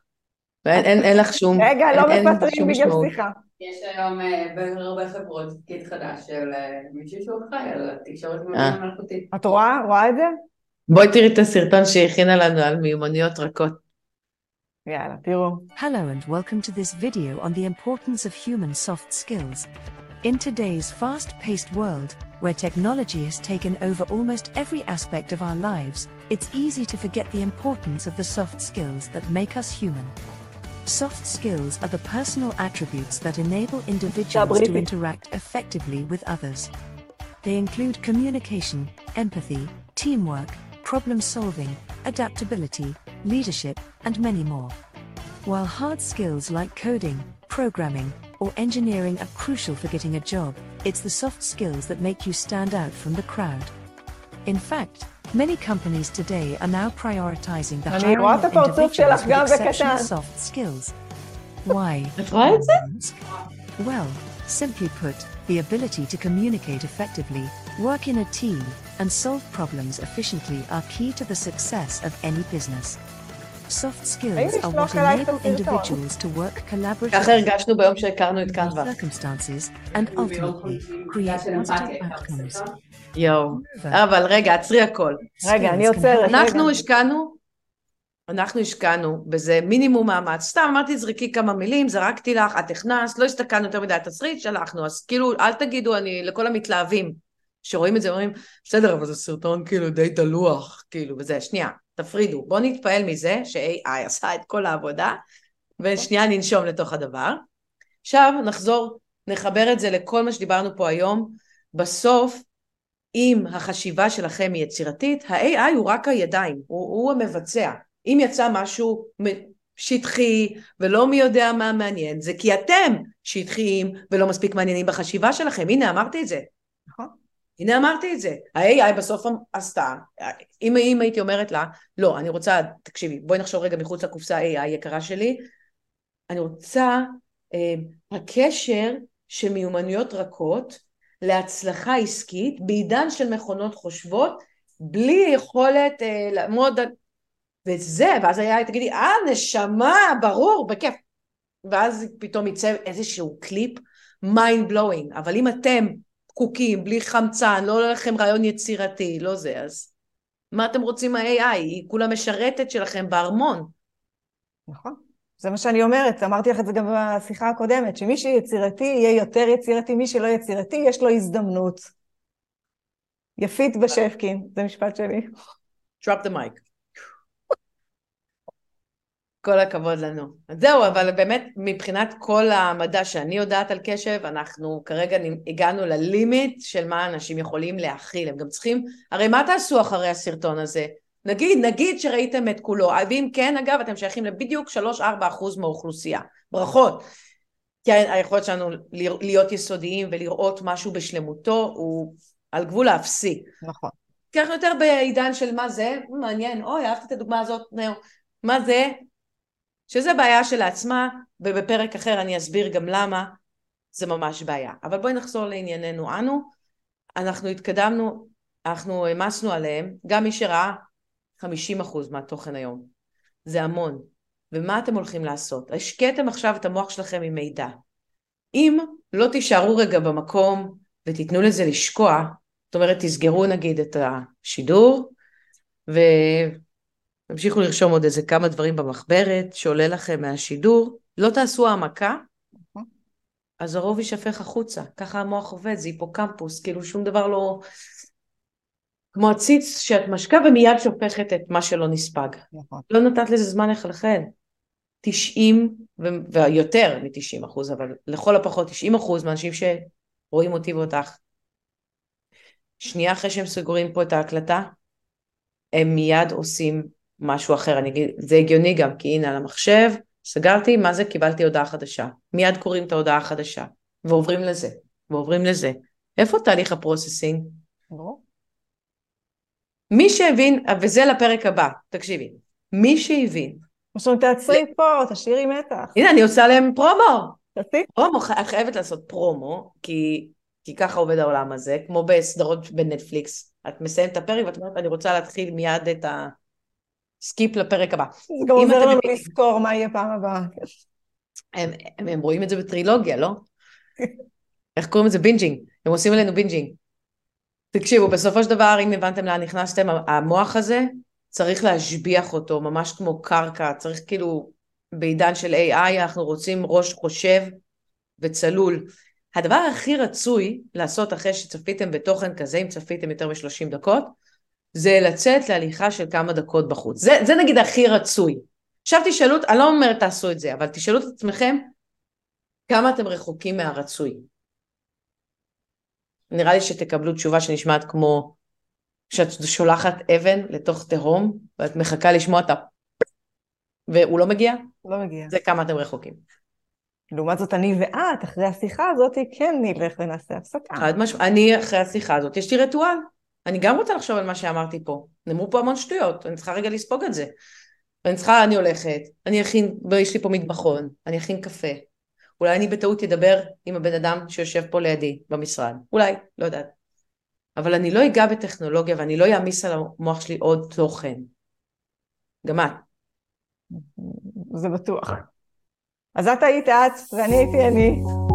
ואין אין, אין לך שום, רגע, אין, לא אין מפטרים בגלל. שיחה. יש היום אה, בהרבה חברות תפקיד חדש של אה, מישהו שהוא אחראי על התקשורת אה. מלאכותית. את רואה? רואה את זה? בואי תראי את הסרטון שהיא הכינה לנו על מיומנויות רכות. יאללה, תראו. Hello and welcome to this video on the importance of human soft skills. In today's fast-paced world, where technology has taken over almost every aspect of our lives, it's easy to forget the importance of the soft skills that make us human. Soft skills are the personal attributes that enable individuals to interact effectively with others. They include communication, empathy, teamwork, problem solving, adaptability, leadership, and many more. While hard skills like coding, programming, or engineering are crucial for getting a job, it's the soft skills that make you stand out from the crowd. In fact, Many companies today are now prioritizing the hiring of individuals with exceptional soft skills. Why? well, simply put, the ability to communicate effectively, work in a team, and solve problems efficiently are key to the success of any business. Soft skills are what לשלוח אלייך enable individuals to work ככה collaboratively הרגשנו ביום שהכרנו את קנווה. circumstances and ultimately create positive outcomes. יואו. אבל רגע, עצרי הכל. רגע, אני עוצרת. אנחנו. השקענו, אנחנו השקענו בזה מינימום מאמץ. סתם אמרתי, זרקי כמה מילים, זרקתי לך, את הכנסת, לא הסתכלנו יותר מדי על תסריט, שלחנו. אז כאילו, אל תגידו, אני, לכל המתלהבים שרואים את זה, אומרים, בסדר, אבל זה סרטון כאילו די דלוח, כאילו, וזה. שנייה, תפרידו. בואו נתפעל מזה ש-AI עשה את כל העבודה, ושנייה ננשום לתוך הדבר. עכשיו נחזור, נחבר את זה לכל מה שדיברנו פה היום. בסוף, אם החשיבה שלכם היא יצירתית, ה-AI הוא רק הידיים, הוא, הוא המבצע. אם יצא משהו שטחי ולא מי יודע מה מעניין, זה כי אתם שטחיים ולא מספיק מעניינים בחשיבה שלכם. הנה, אמרתי את זה. הנה אמרתי את זה. ה-AI בסוף עשתה, אם, אם הייתי אומרת לה, לא, אני רוצה, תקשיבי, בואי נחשוב רגע מחוץ לקופסה AI יקרה שלי, אני רוצה אה, הקשר של מיומנויות רכות להצלחה עסקית בעידן של מכונות חושבות, בלי יכולת אה, לעמוד. וזה, ואז היה, תגידי, אה, נשמה, ברור, בכיף. ואז פתאום יצא איזשהו קליפ mind blowing, אבל אם אתם פקוקים, בלי חמצן, לא עולה לכם רעיון יצירתי, לא זה, אז מה אתם רוצים מה-AI? היא כולה משרתת שלכם בארמון. נכון. זה מה שאני אומרת, אמרתי לך את זה גם בשיחה הקודמת, שמי שיצירתי יהיה יותר יצירתי, מי שלא יצירתי יש לו הזדמנות. יפית בשפקין, זה משפט שלי. drop the mic. כל הכבוד לנו. אז זהו, אבל באמת מבחינת כל המדע שאני יודעת על קשב, אנחנו כרגע הגענו ללימיט של מה אנשים יכולים להכיל. הם גם צריכים, הרי מה תעשו אחרי הסרטון הזה? נגיד, נגיד שראיתם את כולו, ואם כן, אגב, אתם שייכים לבדיוק 3-4 אחוז מהאוכלוסייה. ברכות. כי היכולת שלנו להיות יסודיים ולראות משהו בשלמותו הוא על גבול האפסי. נכון. כי אנחנו יותר בעידן של מה זה, מעניין, אוי, אהבתי את הדוגמה הזאת, מה זה? שזה בעיה שלעצמה, ובפרק אחר אני אסביר גם למה זה ממש בעיה. אבל בואי נחזור לענייננו אנו. אנחנו התקדמנו, אנחנו העמסנו עליהם, גם מי שראה 50% מהתוכן היום. זה המון. ומה אתם הולכים לעשות? השקעתם עכשיו את המוח שלכם עם מידע. אם לא תישארו רגע במקום ותיתנו לזה לשקוע, זאת אומרת, תסגרו נגיד את השידור, ותמשיכו לרשום עוד איזה כמה דברים במחברת שעולה לכם מהשידור, לא תעשו העמקה, אז הרוב יישפך החוצה. ככה המוח עובד, זה היפוקמפוס, כאילו שום דבר לא... כמו עציץ שאת משקה ומיד שופכת את מה שלא נספג. נכון. לא נתת לזה זמן לחלחל. 90 ויותר מ-90 אחוז, אבל לכל הפחות 90 אחוז מהאנשים שרואים אותי ואותך, שנייה אחרי שהם סוגרים פה את ההקלטה, הם מיד עושים משהו אחר. אני אגיד, זה הגיוני גם, כי הנה על המחשב, סגרתי, מה זה? קיבלתי הודעה חדשה. מיד קוראים את ההודעה החדשה, ועוברים לזה, ועוברים לזה. איפה תהליך ה processing? ברור. מי שהבין, וזה לפרק הבא, תקשיבי, מי שהבין, עכשיו תעצרי פה, תשאירי מתח. הנה אני עושה להם פרומו, תעשי. פרומו, את חייבת לעשות פרומו, כי כי ככה עובד העולם הזה, כמו בסדרות בנטפליקס. את מסיימת את הפרק ואת אומרת, אני רוצה להתחיל מיד את ה skip לפרק הבא. זה גם עוזר לנו לזכור מה יהיה פעם הבאה. הם, הם, הם רואים את זה בטרילוגיה, לא? איך קוראים לזה? bingeing. הם עושים עלינו bingeing. תקשיבו, בסופו של דבר, אם הבנתם לאן נכנסתם, המוח הזה, צריך להשביח אותו, ממש כמו קרקע, צריך כאילו, בעידן של AI, אנחנו רוצים ראש חושב וצלול. הדבר הכי רצוי לעשות אחרי שצפיתם בתוכן כזה, אם צפיתם יותר מ-30 דקות, זה לצאת להליכה של כמה דקות בחוץ. זה, זה נגיד הכי רצוי. עכשיו תשאלו, אני לא אומרת תעשו את זה, אבל תשאלו את עצמכם כמה אתם רחוקים מהרצוי. נראה לי שתקבלו תשובה שנשמעת כמו שאת שולחת אבן לתוך תהום ואת מחכה לשמוע את ה... והוא לא מגיע, לא מגיע. זה כמה אתם רחוקים. לעומת זאת, אני ואת, אחרי השיחה הזאת, כן נלך ונעשה הפסקה. חד משמעית, אני אחרי השיחה הזאת, יש לי רitual. אני גם רוצה לחשוב על מה שאמרתי פה. נאמרו פה המון שטויות, אני צריכה רגע לספוג את זה. ואני צריכה, אני הולכת, אני אכין, יש לי פה מטבחון, אני אכין קפה. אולי אני בטעות אדבר עם הבן אדם שיושב פה לידי במשרד. אולי, לא יודעת. אבל אני לא אגע בטכנולוגיה ואני לא אעמיס על המוח שלי עוד תוכן. גם את. זה בטוח. אז את היית את, ואני הייתי אני.